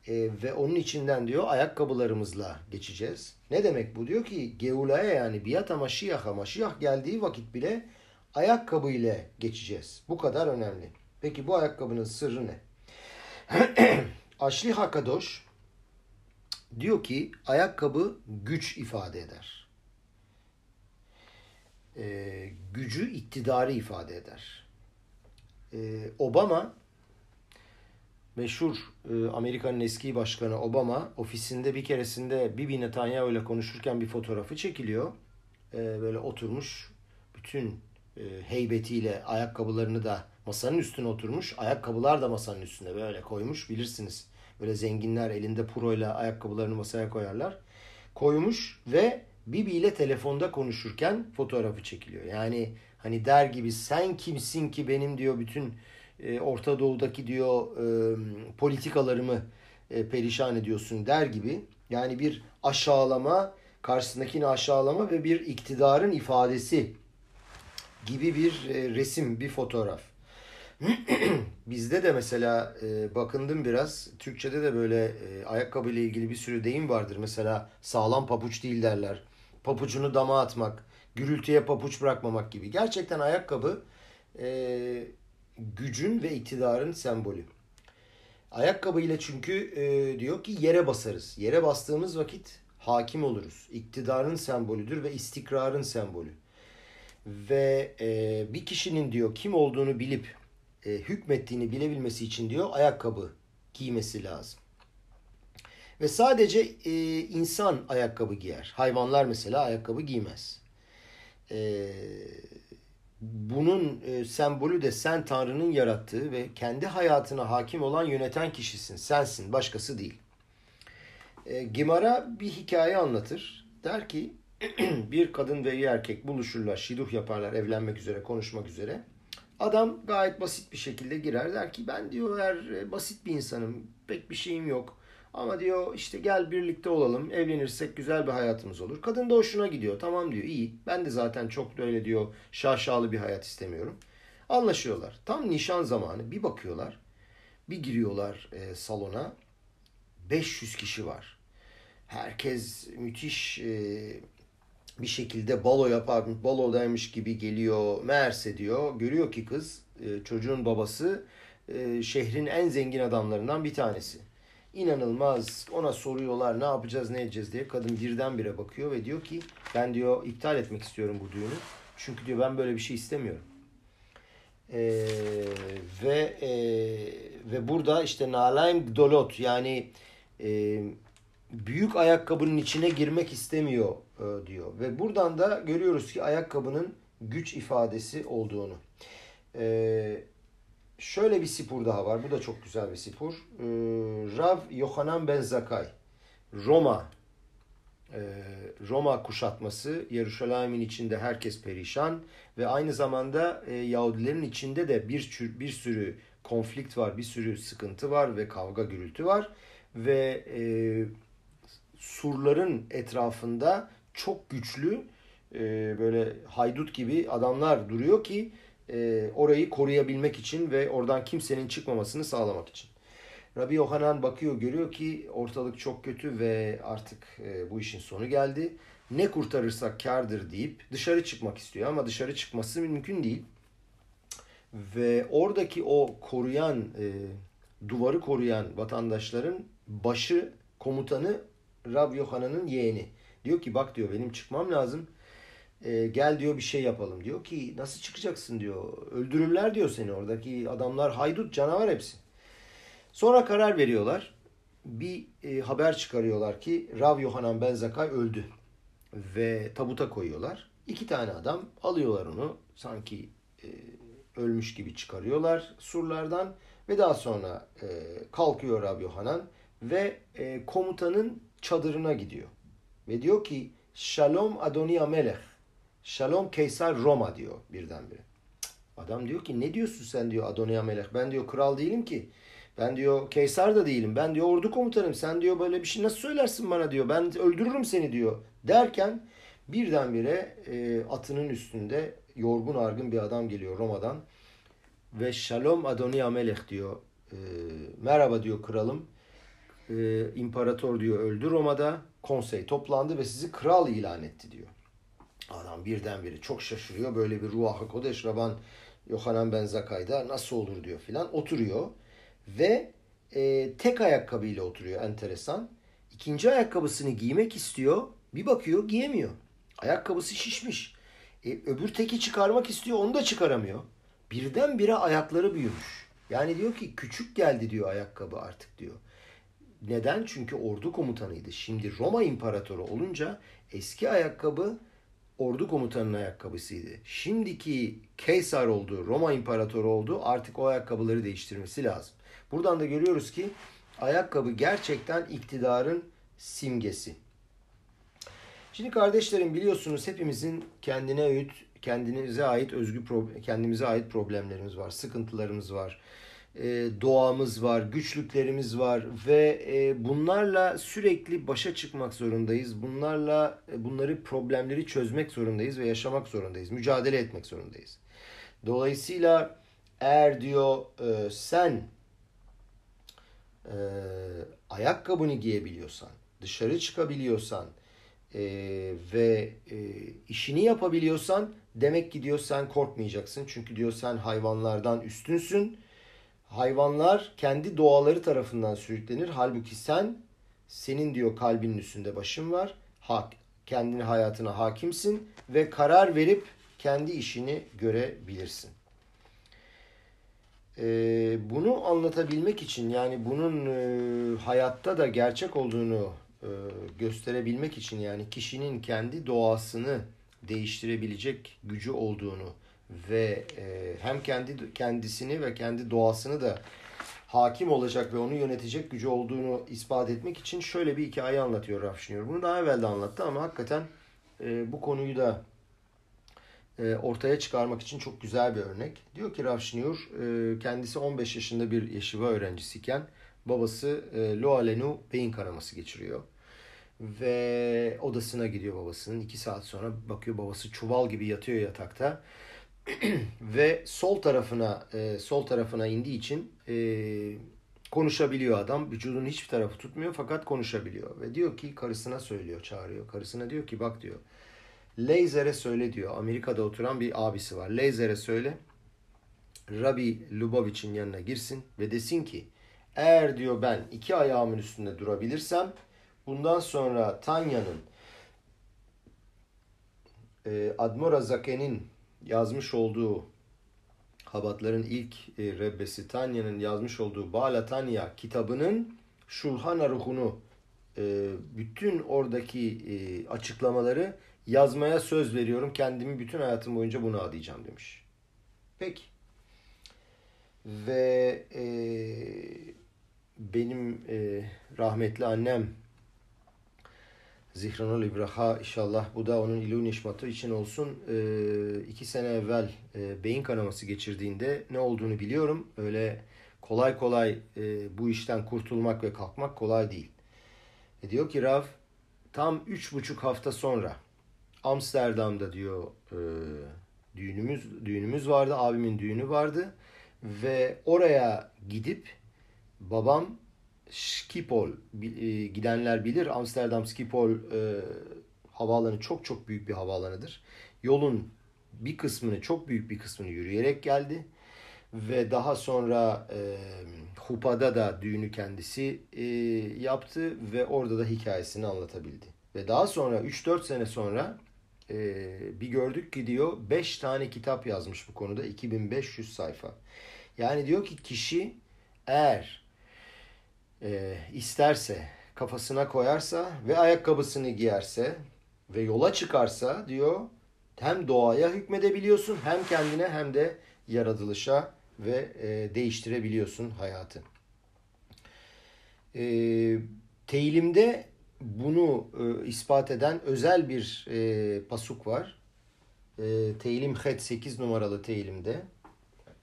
e, ve onun içinden diyor ayakkabılarımızla geçeceğiz. Ne demek bu? Diyor ki Geula'ya yani Biyata Maşiyah'a Maşiyah geldiği vakit bile ayakkabı ile geçeceğiz. Bu kadar önemli. Peki bu ayakkabının sırrı ne? Aşli Hakadoş diyor ki ayakkabı güç ifade eder. E, gücü iktidarı ifade eder. E, Obama meşhur e, Amerika'nın eski başkanı Obama ofisinde bir keresinde Bibi Netanyahu ile konuşurken bir fotoğrafı çekiliyor. E, böyle oturmuş bütün e, heybetiyle ayakkabılarını da masanın üstüne oturmuş. Ayakkabılar da masanın üstüne böyle koymuş bilirsiniz. Böyle zenginler elinde puroyla ayakkabılarını masaya koyarlar. Koymuş ve Bibi ile telefonda konuşurken fotoğrafı çekiliyor. Yani hani der gibi sen kimsin ki benim diyor bütün e, Orta Doğu'daki diyor e, politikalarımı e, perişan ediyorsun der gibi. Yani bir aşağılama, karşısındakini aşağılama ve bir iktidarın ifadesi gibi bir e, resim, bir fotoğraf. Bizde de mesela e, bakındım biraz. Türkçe'de de böyle e, ayakkabı ile ilgili bir sürü deyim vardır. Mesela sağlam papuç değil derler. Papucunu dama atmak, gürültüye papuç bırakmamak gibi. Gerçekten ayakkabı e, gücün ve iktidarın sembolü. Ayakkabı ile çünkü e, diyor ki yere basarız. Yere bastığımız vakit hakim oluruz. İktidarın sembolüdür ve istikrarın sembolü. Ve e, bir kişinin diyor kim olduğunu bilip e, hükmettiğini bilebilmesi için diyor ayakkabı giymesi lazım. Ve sadece e, insan ayakkabı giyer. Hayvanlar mesela ayakkabı giymez. E, bunun e, sembolü de sen Tanrı'nın yarattığı ve kendi hayatına hakim olan yöneten kişisin. Sensin, başkası değil. E, Gimara bir hikaye anlatır. Der ki bir kadın ve bir erkek buluşurlar, şiduh yaparlar evlenmek üzere, konuşmak üzere. Adam gayet basit bir şekilde girer der ki ben diyor her e, basit bir insanım, pek bir şeyim yok. Ama diyor işte gel birlikte olalım, evlenirsek güzel bir hayatımız olur. Kadın da hoşuna gidiyor. Tamam diyor iyi. Ben de zaten çok böyle diyor şaşalı bir hayat istemiyorum. Anlaşıyorlar. Tam nişan zamanı bir bakıyorlar. Bir giriyorlar e, salona. 500 kişi var. Herkes müthiş e, bir şekilde balo yapar, balodaymış gibi geliyor. Meğerse diyor, görüyor ki kız, e, çocuğun babası e, şehrin en zengin adamlarından bir tanesi. İnanılmaz. Ona soruyorlar ne yapacağız ne edeceğiz diye. Kadın birdenbire bakıyor ve diyor ki ben diyor iptal etmek istiyorum bu düğünü. Çünkü diyor ben böyle bir şey istemiyorum. E, ve e, ve burada işte nalaim dolot yani e, büyük ayakkabının içine girmek istemiyor diyor. Ve buradan da görüyoruz ki ayakkabının güç ifadesi olduğunu. E, şöyle bir sipur daha var. Bu da çok güzel bir sipur. E, Rav Yohanan Ben Zakay. Roma e, Roma kuşatması, Yeruşalayim'in içinde herkes perişan ve aynı zamanda e, Yahudilerin içinde de bir bir sürü konflikt var, bir sürü sıkıntı var ve kavga gürültü var ve e, surların etrafında çok güçlü e, böyle haydut gibi adamlar duruyor ki e, orayı koruyabilmek için ve oradan kimsenin çıkmamasını sağlamak için. Rabbi Yohanan bakıyor görüyor ki ortalık çok kötü ve artık e, bu işin sonu geldi. Ne kurtarırsak kardır deyip dışarı çıkmak istiyor ama dışarı çıkması mümkün değil. Ve oradaki o koruyan, e, duvarı koruyan vatandaşların başı komutanı Rab Yohanan'ın yeğeni. Diyor ki bak diyor benim çıkmam lazım. E, gel diyor bir şey yapalım. Diyor ki nasıl çıkacaksın diyor. Öldürürler diyor seni oradaki adamlar haydut canavar hepsi. Sonra karar veriyorlar. Bir e, haber çıkarıyorlar ki Rav Yohanan Ben Zakay öldü. Ve tabuta koyuyorlar. İki tane adam alıyorlar onu. Sanki e, ölmüş gibi çıkarıyorlar surlardan. Ve daha sonra e, kalkıyor Rav Yohanan ve e, komutanın çadırına gidiyor. Ve diyor ki Shalom Adoni Amelech. Shalom Keysar Roma diyor birdenbire. Adam diyor ki ne diyorsun sen diyor Adoni Amelech. Ben diyor kral değilim ki. Ben diyor Keysar da değilim. Ben diyor ordu komutanım. Sen diyor böyle bir şey nasıl söylersin bana diyor. Ben öldürürüm seni diyor. Derken birdenbire e, atının üstünde yorgun argın bir adam geliyor Roma'dan. Ve Shalom Adoni Amelech diyor. E, merhaba diyor kralım e, imparator diyor öldü Roma'da. Konsey toplandı ve sizi kral ilan etti diyor. Adam birdenbire çok şaşırıyor. Böyle bir ruah kodeş Raban Yohanan Ben Zakay'da nasıl olur diyor filan. Oturuyor ve e, tek ayakkabıyla oturuyor enteresan. İkinci ayakkabısını giymek istiyor. Bir bakıyor giyemiyor. Ayakkabısı şişmiş. E, öbür teki çıkarmak istiyor onu da çıkaramıyor. Birdenbire ayakları büyümüş. Yani diyor ki küçük geldi diyor ayakkabı artık diyor. Neden? Çünkü ordu komutanıydı. Şimdi Roma imparatoru olunca eski ayakkabı ordu komutanının ayakkabısıydı. Şimdiki Kaysar oldu, Roma imparatoru oldu. Artık o ayakkabıları değiştirmesi lazım. Buradan da görüyoruz ki ayakkabı gerçekten iktidarın simgesi. Şimdi kardeşlerim biliyorsunuz hepimizin kendine ait, kendinize ait özgü kendimize ait problemlerimiz var, sıkıntılarımız var e, doğamız var, güçlüklerimiz var ve e, bunlarla sürekli başa çıkmak zorundayız. Bunlarla e, bunları problemleri çözmek zorundayız ve yaşamak zorundayız. Mücadele etmek zorundayız. Dolayısıyla eğer diyor sen ayakkabını giyebiliyorsan, dışarı çıkabiliyorsan ve işini yapabiliyorsan demek ki diyor sen korkmayacaksın. Çünkü diyor sen hayvanlardan üstünsün hayvanlar kendi doğaları tarafından sürüklenir. Halbuki sen senin diyor kalbinin üstünde başın var. Hak, kendini hayatına hakimsin ve karar verip kendi işini görebilirsin. Ee, bunu anlatabilmek için yani bunun e, hayatta da gerçek olduğunu e, gösterebilmek için yani kişinin kendi doğasını değiştirebilecek gücü olduğunu ve e, hem kendi kendisini ve kendi doğasını da hakim olacak ve onu yönetecek gücü olduğunu ispat etmek için şöyle bir hikaye anlatıyor Rafşinyor. Bunu daha evvel de anlattı ama hakikaten e, bu konuyu da e, ortaya çıkarmak için çok güzel bir örnek. Diyor ki Rafşinyor e, kendisi 15 yaşında bir yeşiva öğrencisiyken babası e, Loalenu beyin kanaması geçiriyor. Ve odasına gidiyor babasının. iki saat sonra bakıyor babası çuval gibi yatıyor yatakta ve sol tarafına e, sol tarafına indiği için e, konuşabiliyor adam. Vücudun hiçbir tarafı tutmuyor fakat konuşabiliyor. Ve diyor ki karısına söylüyor, çağırıyor. Karısına diyor ki bak diyor. Lazer'e söyle diyor. Amerika'da oturan bir abisi var. Lazer'e söyle. Rabbi Lubavitch'in yanına girsin ve desin ki eğer diyor ben iki ayağımın üstünde durabilirsem bundan sonra Tanya'nın e, Admora Zaken'in yazmış olduğu Habatların ilk e, Rebbesi Tanya'nın yazmış olduğu Bala Tanya kitabının Şulhan Aruhunu e, bütün oradaki e, açıklamaları yazmaya söz veriyorum. Kendimi bütün hayatım boyunca bunu adayacağım demiş. Peki. Ve e, benim e, rahmetli annem Zihranul İbraha inşallah bu da onun ilun nişmatı için olsun. E, iki sene evvel e, beyin kanaması geçirdiğinde ne olduğunu biliyorum. Öyle kolay kolay e, bu işten kurtulmak ve kalkmak kolay değil. E, diyor ki Rav tam üç buçuk hafta sonra Amsterdam'da diyor e, düğünümüz düğünümüz vardı. Abimin düğünü vardı ve oraya gidip babam Schiphol e, gidenler bilir. Amsterdam Schiphol e, havaalanı çok çok büyük bir havaalanıdır. Yolun bir kısmını çok büyük bir kısmını yürüyerek geldi ve daha sonra e, Hupa'da da düğünü kendisi e, yaptı ve orada da hikayesini anlatabildi. Ve daha sonra 3-4 sene sonra e, bir gördük ki diyor 5 tane kitap yazmış bu konuda 2500 sayfa. Yani diyor ki kişi eğer e, isterse kafasına koyarsa ve ayakkabısını giyerse ve yola çıkarsa diyor hem doğaya hükmedebiliyorsun hem kendine hem de yaratılışa ve e, değiştirebiliyorsun hayatı. E, teyilimde bunu e, ispat eden özel bir e, pasuk var. E, teyilim Het 8 numaralı teyilimde.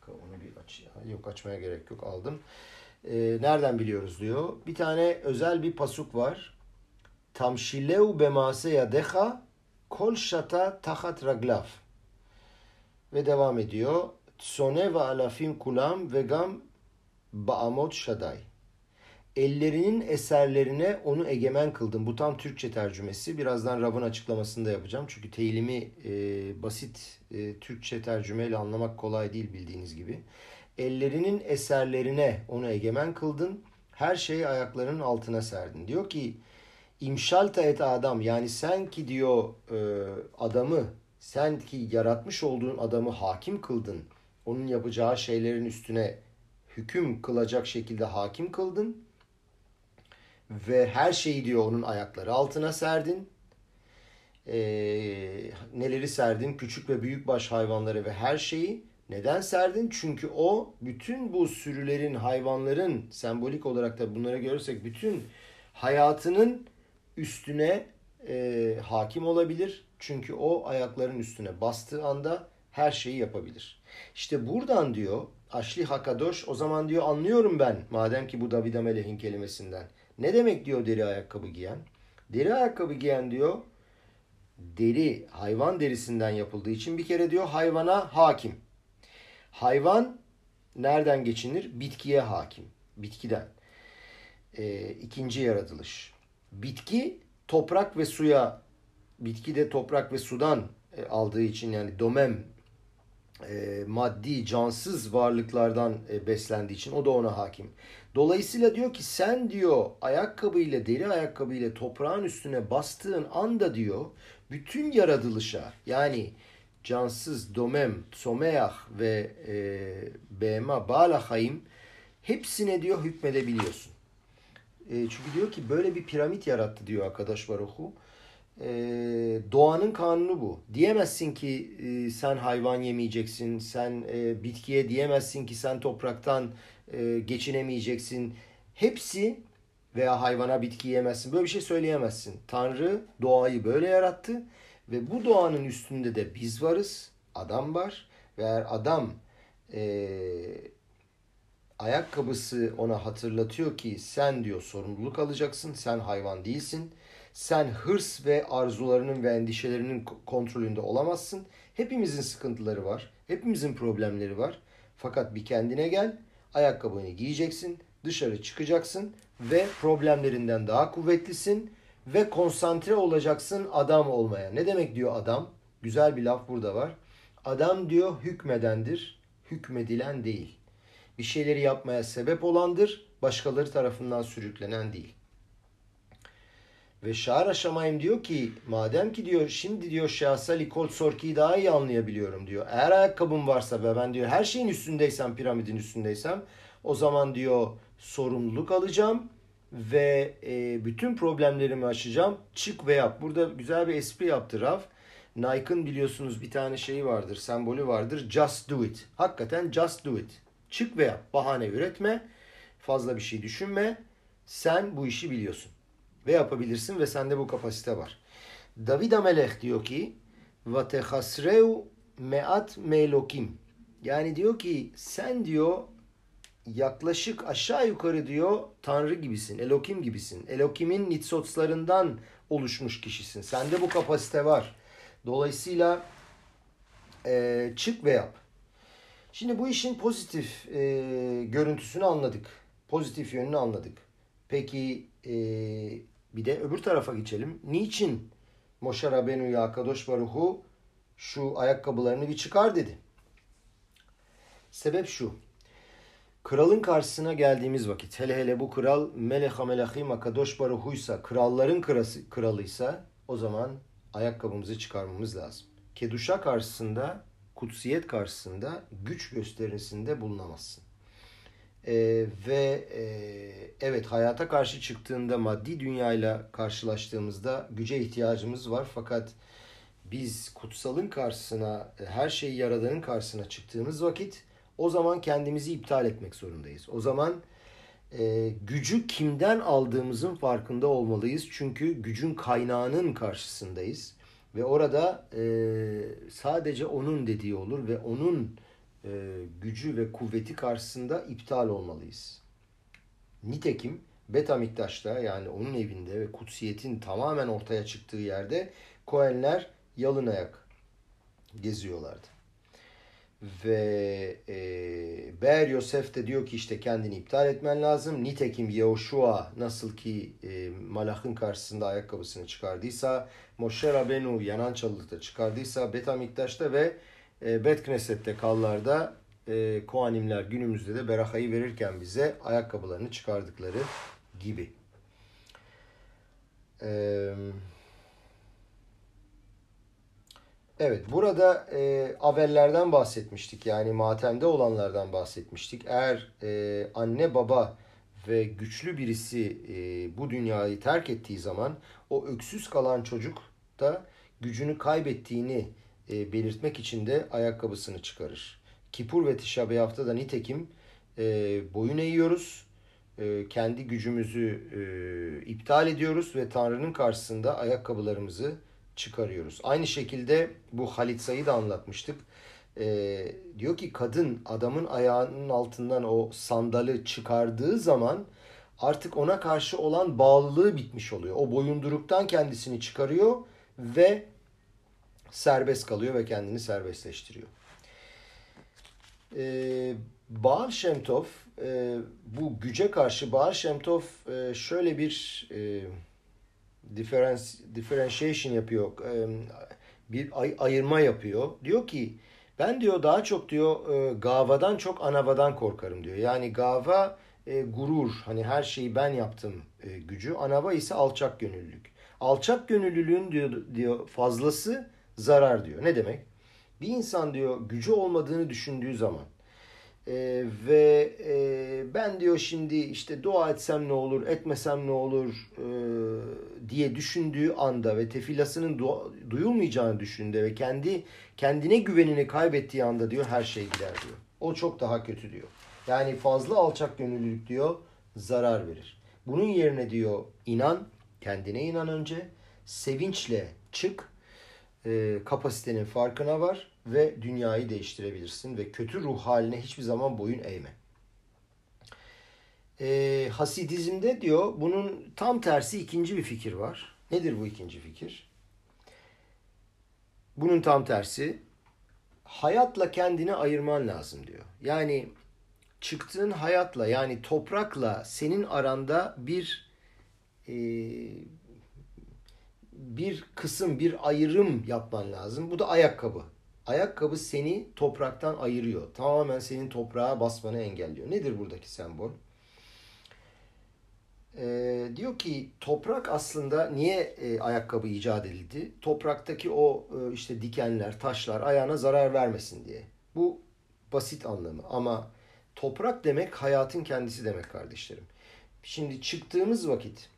Onu bir aç ya. Yok açmaya gerek yok aldım. E, nereden biliyoruz diyor. Bir tane özel bir pasuk var. Tamşileu bemase yadeha kol şata tahat raglaf. Ve devam ediyor. Tsone ve alafim kulam ve gam ba'amot şaday. Ellerinin eserlerine onu egemen kıldım. Bu tam Türkçe tercümesi. Birazdan Rab'ın açıklamasını da yapacağım. Çünkü teyilimi e, basit e, Türkçe tercümeyle anlamak kolay değil bildiğiniz gibi. Ellerinin eserlerine onu egemen kıldın. Her şeyi ayaklarının altına serdin. Diyor ki imşalta et adam yani sen ki diyor e, adamı sen ki yaratmış olduğun adamı hakim kıldın onun yapacağı şeylerin üstüne hüküm kılacak şekilde hakim kıldın ve her şeyi diyor onun ayakları altına serdin. Ee, neleri serdin? Küçük ve büyük baş hayvanları ve her şeyi. Neden serdin? Çünkü o bütün bu sürülerin, hayvanların sembolik olarak da bunları görürsek bütün hayatının üstüne e, hakim olabilir. Çünkü o ayakların üstüne bastığı anda her şeyi yapabilir. İşte buradan diyor Aşli Hakadoş o zaman diyor anlıyorum ben madem ki bu David Ameleh'in kelimesinden. Ne demek diyor deri ayakkabı giyen? Deri ayakkabı giyen diyor deri hayvan derisinden yapıldığı için bir kere diyor hayvana hakim. Hayvan nereden geçinir? Bitkiye hakim. Bitkiden. Ee, ikinci yaratılış. Bitki toprak ve suya bitki de toprak ve sudan e, aldığı için yani domem e, maddi, cansız varlıklardan e, beslendiği için o da ona hakim. Dolayısıyla diyor ki sen diyor ayakkabıyla, deri ayakkabıyla toprağın üstüne bastığın anda diyor bütün yaratılışa yani cansız, domem, someyah ve e, bema, balahayim hepsine diyor hükmedebiliyorsun. E, çünkü diyor ki böyle bir piramit yarattı diyor arkadaş Baruhu e, doğanın kanunu bu. Diyemezsin ki e, sen hayvan yemeyeceksin, sen e, bitkiye diyemezsin ki sen topraktan e, geçinemeyeceksin. Hepsi veya hayvana bitki yemezsin. Böyle bir şey söyleyemezsin. Tanrı doğayı böyle yarattı ve bu doğanın üstünde de biz varız. Adam var ve eğer adam e, ayakkabısı ona hatırlatıyor ki sen diyor sorumluluk alacaksın. Sen hayvan değilsin sen hırs ve arzularının ve endişelerinin kontrolünde olamazsın. Hepimizin sıkıntıları var. Hepimizin problemleri var. Fakat bir kendine gel. Ayakkabını giyeceksin. Dışarı çıkacaksın ve problemlerinden daha kuvvetlisin ve konsantre olacaksın adam olmaya. Ne demek diyor adam? Güzel bir laf burada var. Adam diyor hükmedendir, hükmedilen değil. Bir şeyleri yapmaya sebep olandır, başkaları tarafından sürüklenen değil. Ve Şahar Aşamayim diyor ki madem ki diyor şimdi diyor Şahsali Kol Sorki'yi daha iyi anlayabiliyorum diyor. Eğer ayakkabım varsa ve ben diyor her şeyin üstündeysem piramidin üstündeysem o zaman diyor sorumluluk alacağım ve e, bütün problemlerimi aşacağım. Çık ve yap. Burada güzel bir espri yaptı Raf. Nike'ın biliyorsunuz bir tane şeyi vardır, sembolü vardır. Just do it. Hakikaten just do it. Çık ve yap. Bahane üretme. Fazla bir şey düşünme. Sen bu işi biliyorsun. Ve yapabilirsin ve sende bu kapasite var. David Amelech diyor ki Vatehasreu meat melokim. Yani diyor ki sen diyor yaklaşık aşağı yukarı diyor Tanrı gibisin, Elokim gibisin. Elokim'in nitsotslarından oluşmuş kişisin. Sende bu kapasite var. Dolayısıyla e, çık ve yap. Şimdi bu işin pozitif e, görüntüsünü anladık. Pozitif yönünü anladık. Peki e, bir de öbür tarafa geçelim. Niçin Moshe Rabbeinu Akadosh Baruhu şu ayakkabılarını bir çıkar dedi. Sebep şu. Kralın karşısına geldiğimiz vakit hele hele bu kral Meleha Melahim Akadosh Baruhuysa kralların krası, kralıysa o zaman ayakkabımızı çıkarmamız lazım. Keduşa karşısında kutsiyet karşısında güç gösterisinde bulunamazsın. Ee, ve e, evet hayata karşı çıktığında maddi dünyayla karşılaştığımızda güce ihtiyacımız var fakat biz kutsalın karşısına her şeyi yaradanın karşısına çıktığımız vakit o zaman kendimizi iptal etmek zorundayız. O zaman e, gücü kimden aldığımızın farkında olmalıyız. Çünkü gücün kaynağının karşısındayız. Ve orada e, sadece onun dediği olur ve onun e, gücü ve kuvveti karşısında iptal olmalıyız. Nitekim Betamiktaş'ta yani onun evinde ve kutsiyetin tamamen ortaya çıktığı yerde Kohenler yalın ayak geziyorlardı. Ve e, Ber Yosef de diyor ki işte kendini iptal etmen lazım. Nitekim Yehoşua nasıl ki e, Malach'ın karşısında ayakkabısını çıkardıysa, Moshe Rabenu yanan çalılıkta çıkardıysa, Betamiktaş'ta ve e, Bet Knesset'te kallarda e, Kohanimler günümüzde de Beraha'yı verirken bize ayakkabılarını çıkardıkları gibi. Eee Evet, burada e, avellerden bahsetmiştik. Yani matemde olanlardan bahsetmiştik. Eğer e, anne baba ve güçlü birisi e, bu dünyayı terk ettiği zaman o öksüz kalan çocuk da gücünü kaybettiğini e, belirtmek için de ayakkabısını çıkarır. Kipur ve Tişa Beyaf'ta da nitekim e, boyun eğiyoruz. E, kendi gücümüzü e, iptal ediyoruz ve Tanrı'nın karşısında ayakkabılarımızı çıkarıyoruz. Aynı şekilde bu Halit Say'ı da anlatmıştık. Ee, diyor ki kadın adamın ayağının altından o sandalı çıkardığı zaman artık ona karşı olan bağlılığı bitmiş oluyor. O boyunduruktan kendisini çıkarıyor ve serbest kalıyor ve kendini serbestleştiriyor. Ee, Baal Shemtov e, bu güce karşı Baal Shemtov e, şöyle bir e, differentiation yapıyor. Bir ay, ayırma yapıyor. Diyor ki ben diyor daha çok diyor e, gavadan çok anavadan korkarım diyor. Yani gava e, gurur hani her şeyi ben yaptım e, gücü. Anava ise alçak gönüllülük. Alçak gönüllülüğün diyor, diyor fazlası zarar diyor. Ne demek? Bir insan diyor gücü olmadığını düşündüğü zaman ee, ve e, ben diyor şimdi işte dua etsem ne olur, etmesem ne olur e, diye düşündüğü anda ve tefilasının du- duyulmayacağını düşündüğü ve kendi kendine güvenini kaybettiği anda diyor her şey gider diyor. O çok daha kötü diyor. Yani fazla alçak gönüllülük diyor zarar verir. Bunun yerine diyor inan, kendine inan önce, sevinçle çık, e, kapasitenin farkına var ve dünyayı değiştirebilirsin ve kötü ruh haline hiçbir zaman boyun eğme. E, Hasidizmde diyor bunun tam tersi ikinci bir fikir var. Nedir bu ikinci fikir? Bunun tam tersi hayatla kendini ayırman lazım diyor. Yani çıktığın hayatla yani toprakla senin aranda bir e, bir kısım, bir ayrım yapman lazım. Bu da ayakkabı. Ayakkabı seni topraktan ayırıyor. Tamamen senin toprağa basmanı engelliyor. Nedir buradaki sembol? e, diyor ki toprak aslında niye e, ayakkabı icat edildi? Topraktaki o e, işte dikenler, taşlar ayağına zarar vermesin diye. Bu basit anlamı ama toprak demek hayatın kendisi demek kardeşlerim. Şimdi çıktığımız vakit,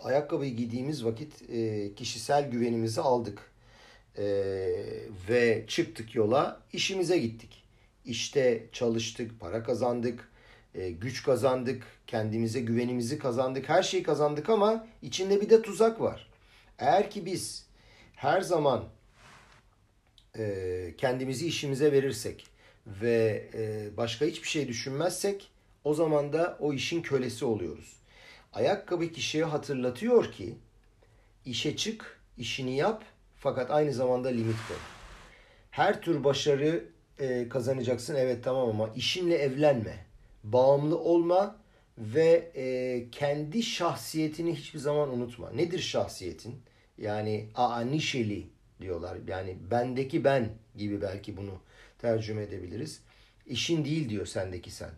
ayakkabıyı giydiğimiz vakit e, kişisel güvenimizi aldık. E, ve çıktık yola, işimize gittik. İşte çalıştık, para kazandık, e, güç kazandık, kendimize güvenimizi kazandık, her şeyi kazandık ama içinde bir de tuzak var. Eğer ki biz her zaman e, kendimizi işimize verirsek ve e, başka hiçbir şey düşünmezsek o zaman da o işin kölesi oluyoruz. Ayakkabı kişiye hatırlatıyor ki işe çık, işini yap fakat aynı zamanda limit koy. Her tür başarı e, kazanacaksın evet tamam ama işinle evlenme bağımlı olma ve e, kendi şahsiyetini hiçbir zaman unutma. Nedir şahsiyetin? Yani aanişeli diyorlar. Yani bendeki ben gibi belki bunu tercüme edebiliriz. İşin değil diyor sendeki sen.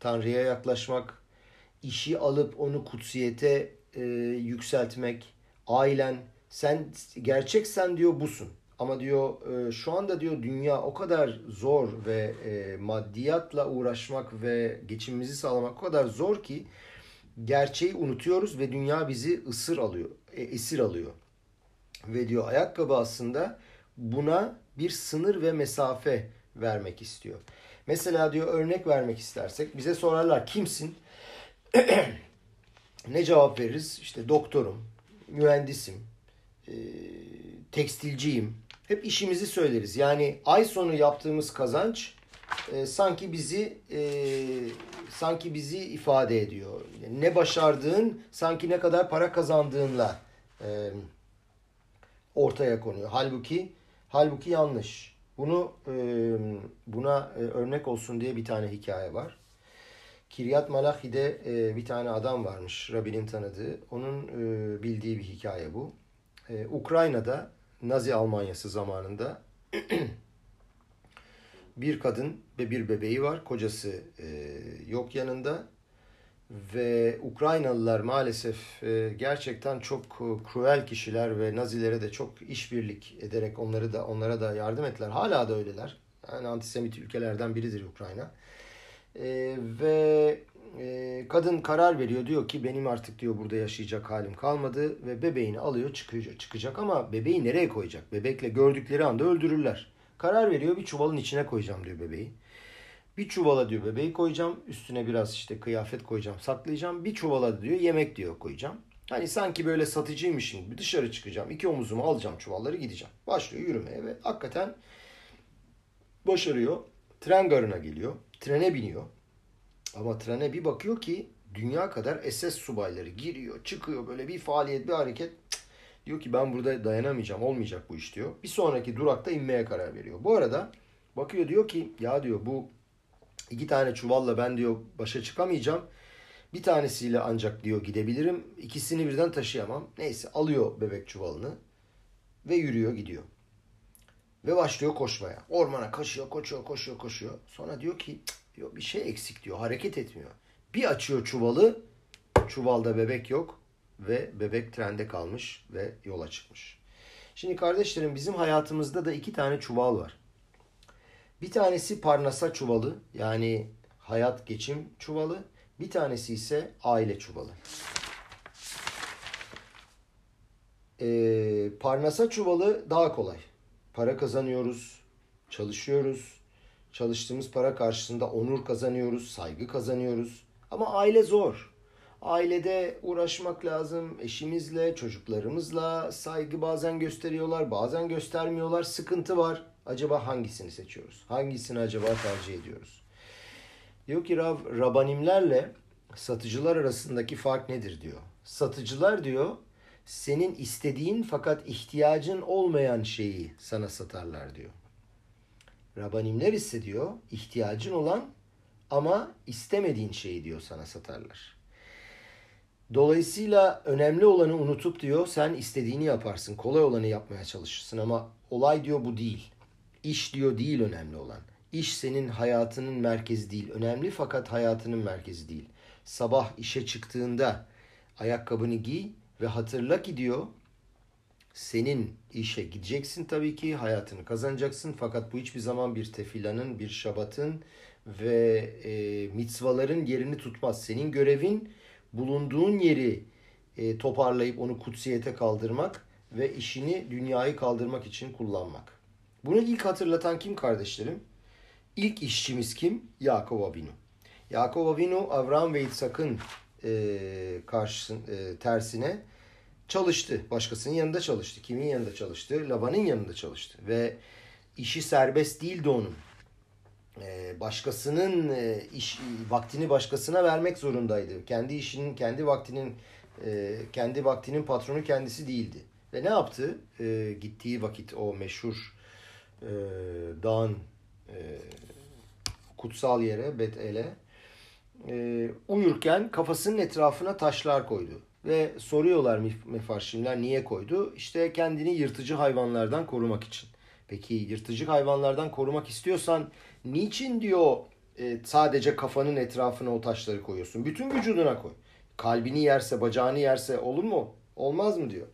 Tanrı'ya yaklaşmak, işi alıp onu kutsiyete e, yükseltmek, ailen, sen gerçek sen diyor busun. Ama diyor e, şu anda diyor dünya o kadar zor ve e, maddiyatla uğraşmak ve geçimimizi sağlamak o kadar zor ki gerçeği unutuyoruz ve dünya bizi ısır alıyor, e, esir alıyor. Ve diyor ayakkabı aslında buna bir sınır ve mesafe vermek istiyor. Mesela diyor örnek vermek istersek bize sorarlar kimsin? ne cevap veririz? İşte doktorum, mühendisim, tekstilciyim, hep işimizi söyleriz. Yani ay sonu yaptığımız kazanç e, sanki bizi e, sanki bizi ifade ediyor. Yani ne başardığın sanki ne kadar para kazandığınla e, ortaya konuyor. Halbuki halbuki yanlış. Bunu e, buna e, örnek olsun diye bir tane hikaye var. Kiryat Malachi'de e, bir tane adam varmış Rabbinin tanıdığı. Onun e, bildiği bir hikaye bu. E, Ukrayna'da Nazi Almanyası zamanında bir kadın ve bir bebeği var. Kocası e, yok yanında. Ve Ukraynalılar maalesef e, gerçekten çok e, cruel kişiler ve Nazilere de çok işbirlik ederek onları da onlara da yardım ettiler. Hala da öyleler. Yani antisemit ülkelerden biridir Ukrayna. E, ve e, kadın karar veriyor diyor ki benim artık diyor burada yaşayacak halim kalmadı ve bebeğini alıyor çıkacak, çıkacak ama bebeği nereye koyacak? Bebekle gördükleri anda öldürürler. Karar veriyor bir çuvalın içine koyacağım diyor bebeği. Bir çuvala diyor bebeği koyacağım. Üstüne biraz işte kıyafet koyacağım, saklayacağım. Bir çuvala diyor yemek diyor koyacağım. Hani sanki böyle satıcıymışım gibi dışarı çıkacağım. iki omuzumu alacağım çuvalları gideceğim. Başlıyor yürümeye ve hakikaten başarıyor. Tren garına geliyor. Trene biniyor. Ama trene bir bakıyor ki dünya kadar SS subayları giriyor, çıkıyor böyle bir faaliyet, bir hareket. Diyor ki ben burada dayanamayacağım, olmayacak bu iş diyor. Bir sonraki durakta inmeye karar veriyor. Bu arada bakıyor diyor ki ya diyor bu iki tane çuvalla ben diyor başa çıkamayacağım. Bir tanesiyle ancak diyor gidebilirim. İkisini birden taşıyamam. Neyse alıyor bebek çuvalını ve yürüyor gidiyor. Ve başlıyor koşmaya. Ormana koşuyor, koşuyor, koşuyor, koşuyor. Sonra diyor ki diyor bir şey eksik diyor. Hareket etmiyor. Bir açıyor çuvalı. Çuvalda bebek yok ve bebek trende kalmış ve yola çıkmış. Şimdi kardeşlerim bizim hayatımızda da iki tane çuval var. Bir tanesi parnasa çuvalı yani hayat geçim çuvalı. Bir tanesi ise aile çuvalı. Ee, parnasa çuvalı daha kolay. Para kazanıyoruz, çalışıyoruz, Çalıştığımız para karşısında onur kazanıyoruz, saygı kazanıyoruz. Ama aile zor. Ailede uğraşmak lazım. Eşimizle, çocuklarımızla saygı bazen gösteriyorlar, bazen göstermiyorlar. Sıkıntı var. Acaba hangisini seçiyoruz? Hangisini acaba tercih ediyoruz? Diyor ki Rav, Rabanimlerle satıcılar arasındaki fark nedir diyor. Satıcılar diyor senin istediğin fakat ihtiyacın olmayan şeyi sana satarlar diyor. Rabanimler ise diyor ihtiyacın olan ama istemediğin şeyi diyor sana satarlar. Dolayısıyla önemli olanı unutup diyor sen istediğini yaparsın. Kolay olanı yapmaya çalışırsın ama olay diyor bu değil. İş diyor değil önemli olan. İş senin hayatının merkezi değil. Önemli fakat hayatının merkezi değil. sabah işe çıktığında ayakkabını giy ve hatırla ki diyor senin işe gideceksin tabii ki hayatını kazanacaksın fakat bu hiçbir zaman bir tefilanın, bir şabatın ve e, mitzvaların yerini tutmaz. Senin görevin bulunduğun yeri e, toparlayıp onu kutsiyete kaldırmak ve işini dünyayı kaldırmak için kullanmak. Bunu ilk hatırlatan kim kardeşlerim? İlk işçimiz kim? Yakov Avinu. Yakov Avinu Avram ve İshak'ın e, karşısın, e, tersine çalıştı. Başkasının yanında çalıştı. Kimin yanında çalıştı? Laban'ın yanında çalıştı. Ve işi serbest değildi onun. E, başkasının e, iş vaktini başkasına vermek zorundaydı. Kendi işinin, kendi vaktinin e, kendi vaktinin patronu kendisi değildi. Ve ne yaptı? E, gittiği vakit o meşhur e, dağın e, kutsal yere Betel'e e, uyurken kafasının etrafına taşlar koydu. Ve soruyorlar mefarşimler niye koydu? İşte kendini yırtıcı hayvanlardan korumak için. Peki yırtıcı hayvanlardan korumak istiyorsan niçin diyor e, sadece kafanın etrafına o taşları koyuyorsun? Bütün vücuduna koy. Kalbini yerse, bacağını yerse olur mu? Olmaz mı diyor.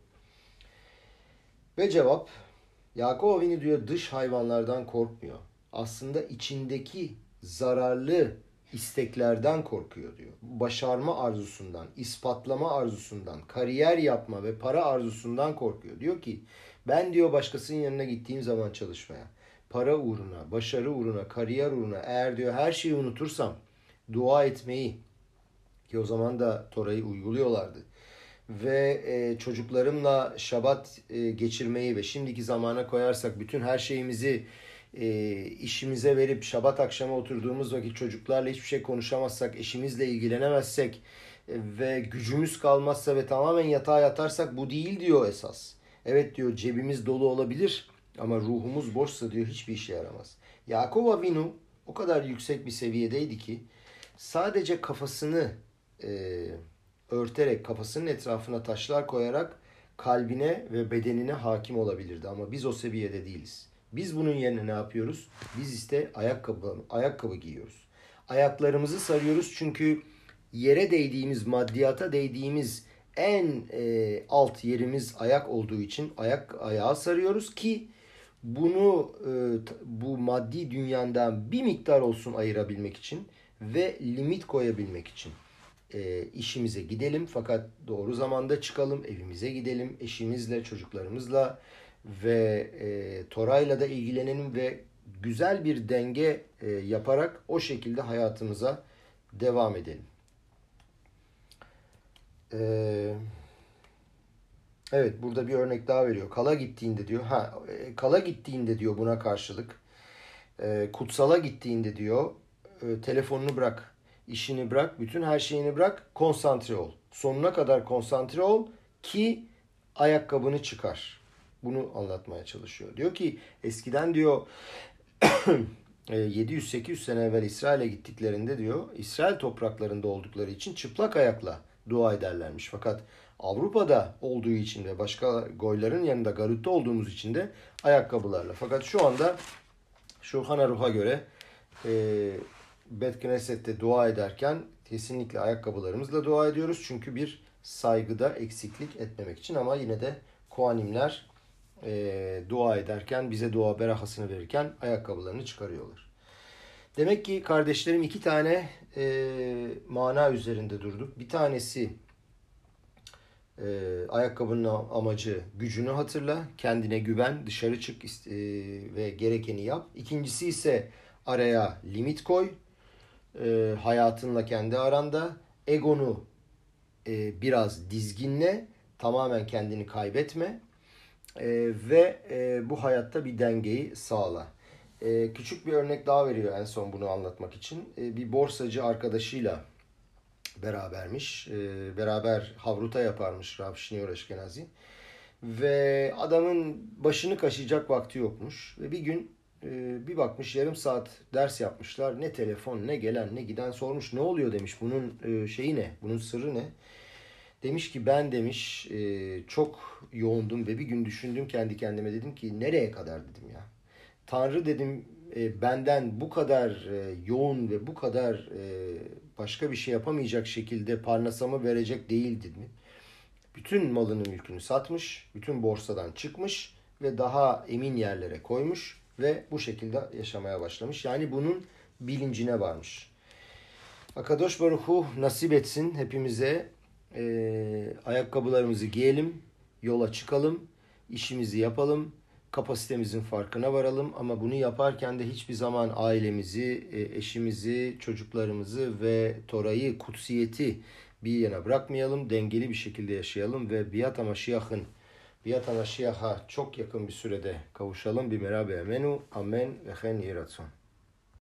Ve cevap Yakov Avini diyor dış hayvanlardan korkmuyor. Aslında içindeki zararlı isteklerden korkuyor diyor. Başarma arzusundan, ispatlama arzusundan, kariyer yapma ve para arzusundan korkuyor. Diyor ki ben diyor başkasının yanına gittiğim zaman çalışmaya, para uğruna, başarı uğruna, kariyer uğruna eğer diyor her şeyi unutursam dua etmeyi ki o zaman da Tora'yı uyguluyorlardı ve e, çocuklarımla şabat e, geçirmeyi ve şimdiki zamana koyarsak bütün her şeyimizi e, işimize verip şabat akşama oturduğumuz vakit çocuklarla hiçbir şey konuşamazsak, eşimizle ilgilenemezsek e, ve gücümüz kalmazsa ve tamamen yatağa yatarsak bu değil diyor esas. Evet diyor cebimiz dolu olabilir ama ruhumuz boşsa diyor hiçbir işe yaramaz. Yakov Avinu o kadar yüksek bir seviyedeydi ki sadece kafasını e, örterek kafasının etrafına taşlar koyarak kalbine ve bedenine hakim olabilirdi ama biz o seviyede değiliz. Biz bunun yerine ne yapıyoruz? Biz işte ayakkabı ayakkabı giyiyoruz. Ayaklarımızı sarıyoruz çünkü yere değdiğimiz, maddiyata değdiğimiz en e, alt yerimiz ayak olduğu için ayak ayağa sarıyoruz ki bunu e, bu maddi dünyadan bir miktar olsun ayırabilmek için ve limit koyabilmek için e, işimize gidelim fakat doğru zamanda çıkalım, evimize gidelim, eşimizle, çocuklarımızla ve e, Toray'la da ilgilenelim ve güzel bir denge e, yaparak o şekilde hayatımıza devam edelim. Ee, evet burada bir örnek daha veriyor. Kala gittiğinde diyor. Ha e, kala gittiğinde diyor buna karşılık. E, kutsala gittiğinde diyor. E, telefonunu bırak. işini bırak. Bütün her şeyini bırak. Konsantre ol. Sonuna kadar konsantre ol ki ayakkabını çıkar. Bunu anlatmaya çalışıyor. Diyor ki eskiden diyor 700-800 e, sene evvel İsrail'e gittiklerinde diyor İsrail topraklarında oldukları için çıplak ayakla dua ederlermiş. Fakat Avrupa'da olduğu için ve başka goyların yanında garutta olduğumuz için de ayakkabılarla. Fakat şu anda Şurhan Aruh'a göre e, Bet Knesset'te dua ederken kesinlikle ayakkabılarımızla dua ediyoruz. Çünkü bir saygıda eksiklik etmemek için ama yine de Koanimler e, dua ederken bize dua berahasını verirken ayakkabılarını çıkarıyorlar. Demek ki kardeşlerim iki tane e, mana üzerinde durduk. Bir tanesi e, ayakkabının amacı gücünü hatırla, kendine güven, dışarı çık e, ve gerekeni yap. İkincisi ise araya limit koy, e, hayatınla kendi aranda, egonu e, biraz dizginle, tamamen kendini kaybetme e, ve e, bu hayatta bir dengeyi sağla. E, küçük bir örnek daha veriyor en son bunu anlatmak için. E, bir borsacı arkadaşıyla berabermiş. E, beraber havruta yaparmış Rav Şiniyor Eşkenazi. Ve adamın başını kaşıyacak vakti yokmuş. Ve bir gün e, bir bakmış yarım saat ders yapmışlar. Ne telefon ne gelen ne giden sormuş ne oluyor demiş. Bunun e, şeyi ne? Bunun sırrı ne? Demiş ki ben demiş e, çok yoğundum ve bir gün düşündüm kendi kendime dedim ki nereye kadar dedim ya. Tanrı dedim e, benden bu kadar e, yoğun ve bu kadar e, başka bir şey yapamayacak şekilde parnasamı verecek değildi mi? Bütün malını mülkünü satmış, bütün borsadan çıkmış ve daha emin yerlere koymuş ve bu şekilde yaşamaya başlamış. Yani bunun bilincine varmış. Akadosh Baruhu nasip etsin hepimize e, ayakkabılarımızı giyelim, yola çıkalım, işimizi yapalım, kapasitemizin farkına varalım ama bunu yaparken de hiçbir zaman ailemizi, e, eşimizi, çocuklarımızı ve Tora'yı, kutsiyeti bir yana bırakmayalım. Dengeli bir şekilde yaşayalım ve Biyat Amaşiyah'ın Biyat Amaşiyah'a çok yakın bir sürede kavuşalım. Bir merabe emenu. Amen ve hen yiratson.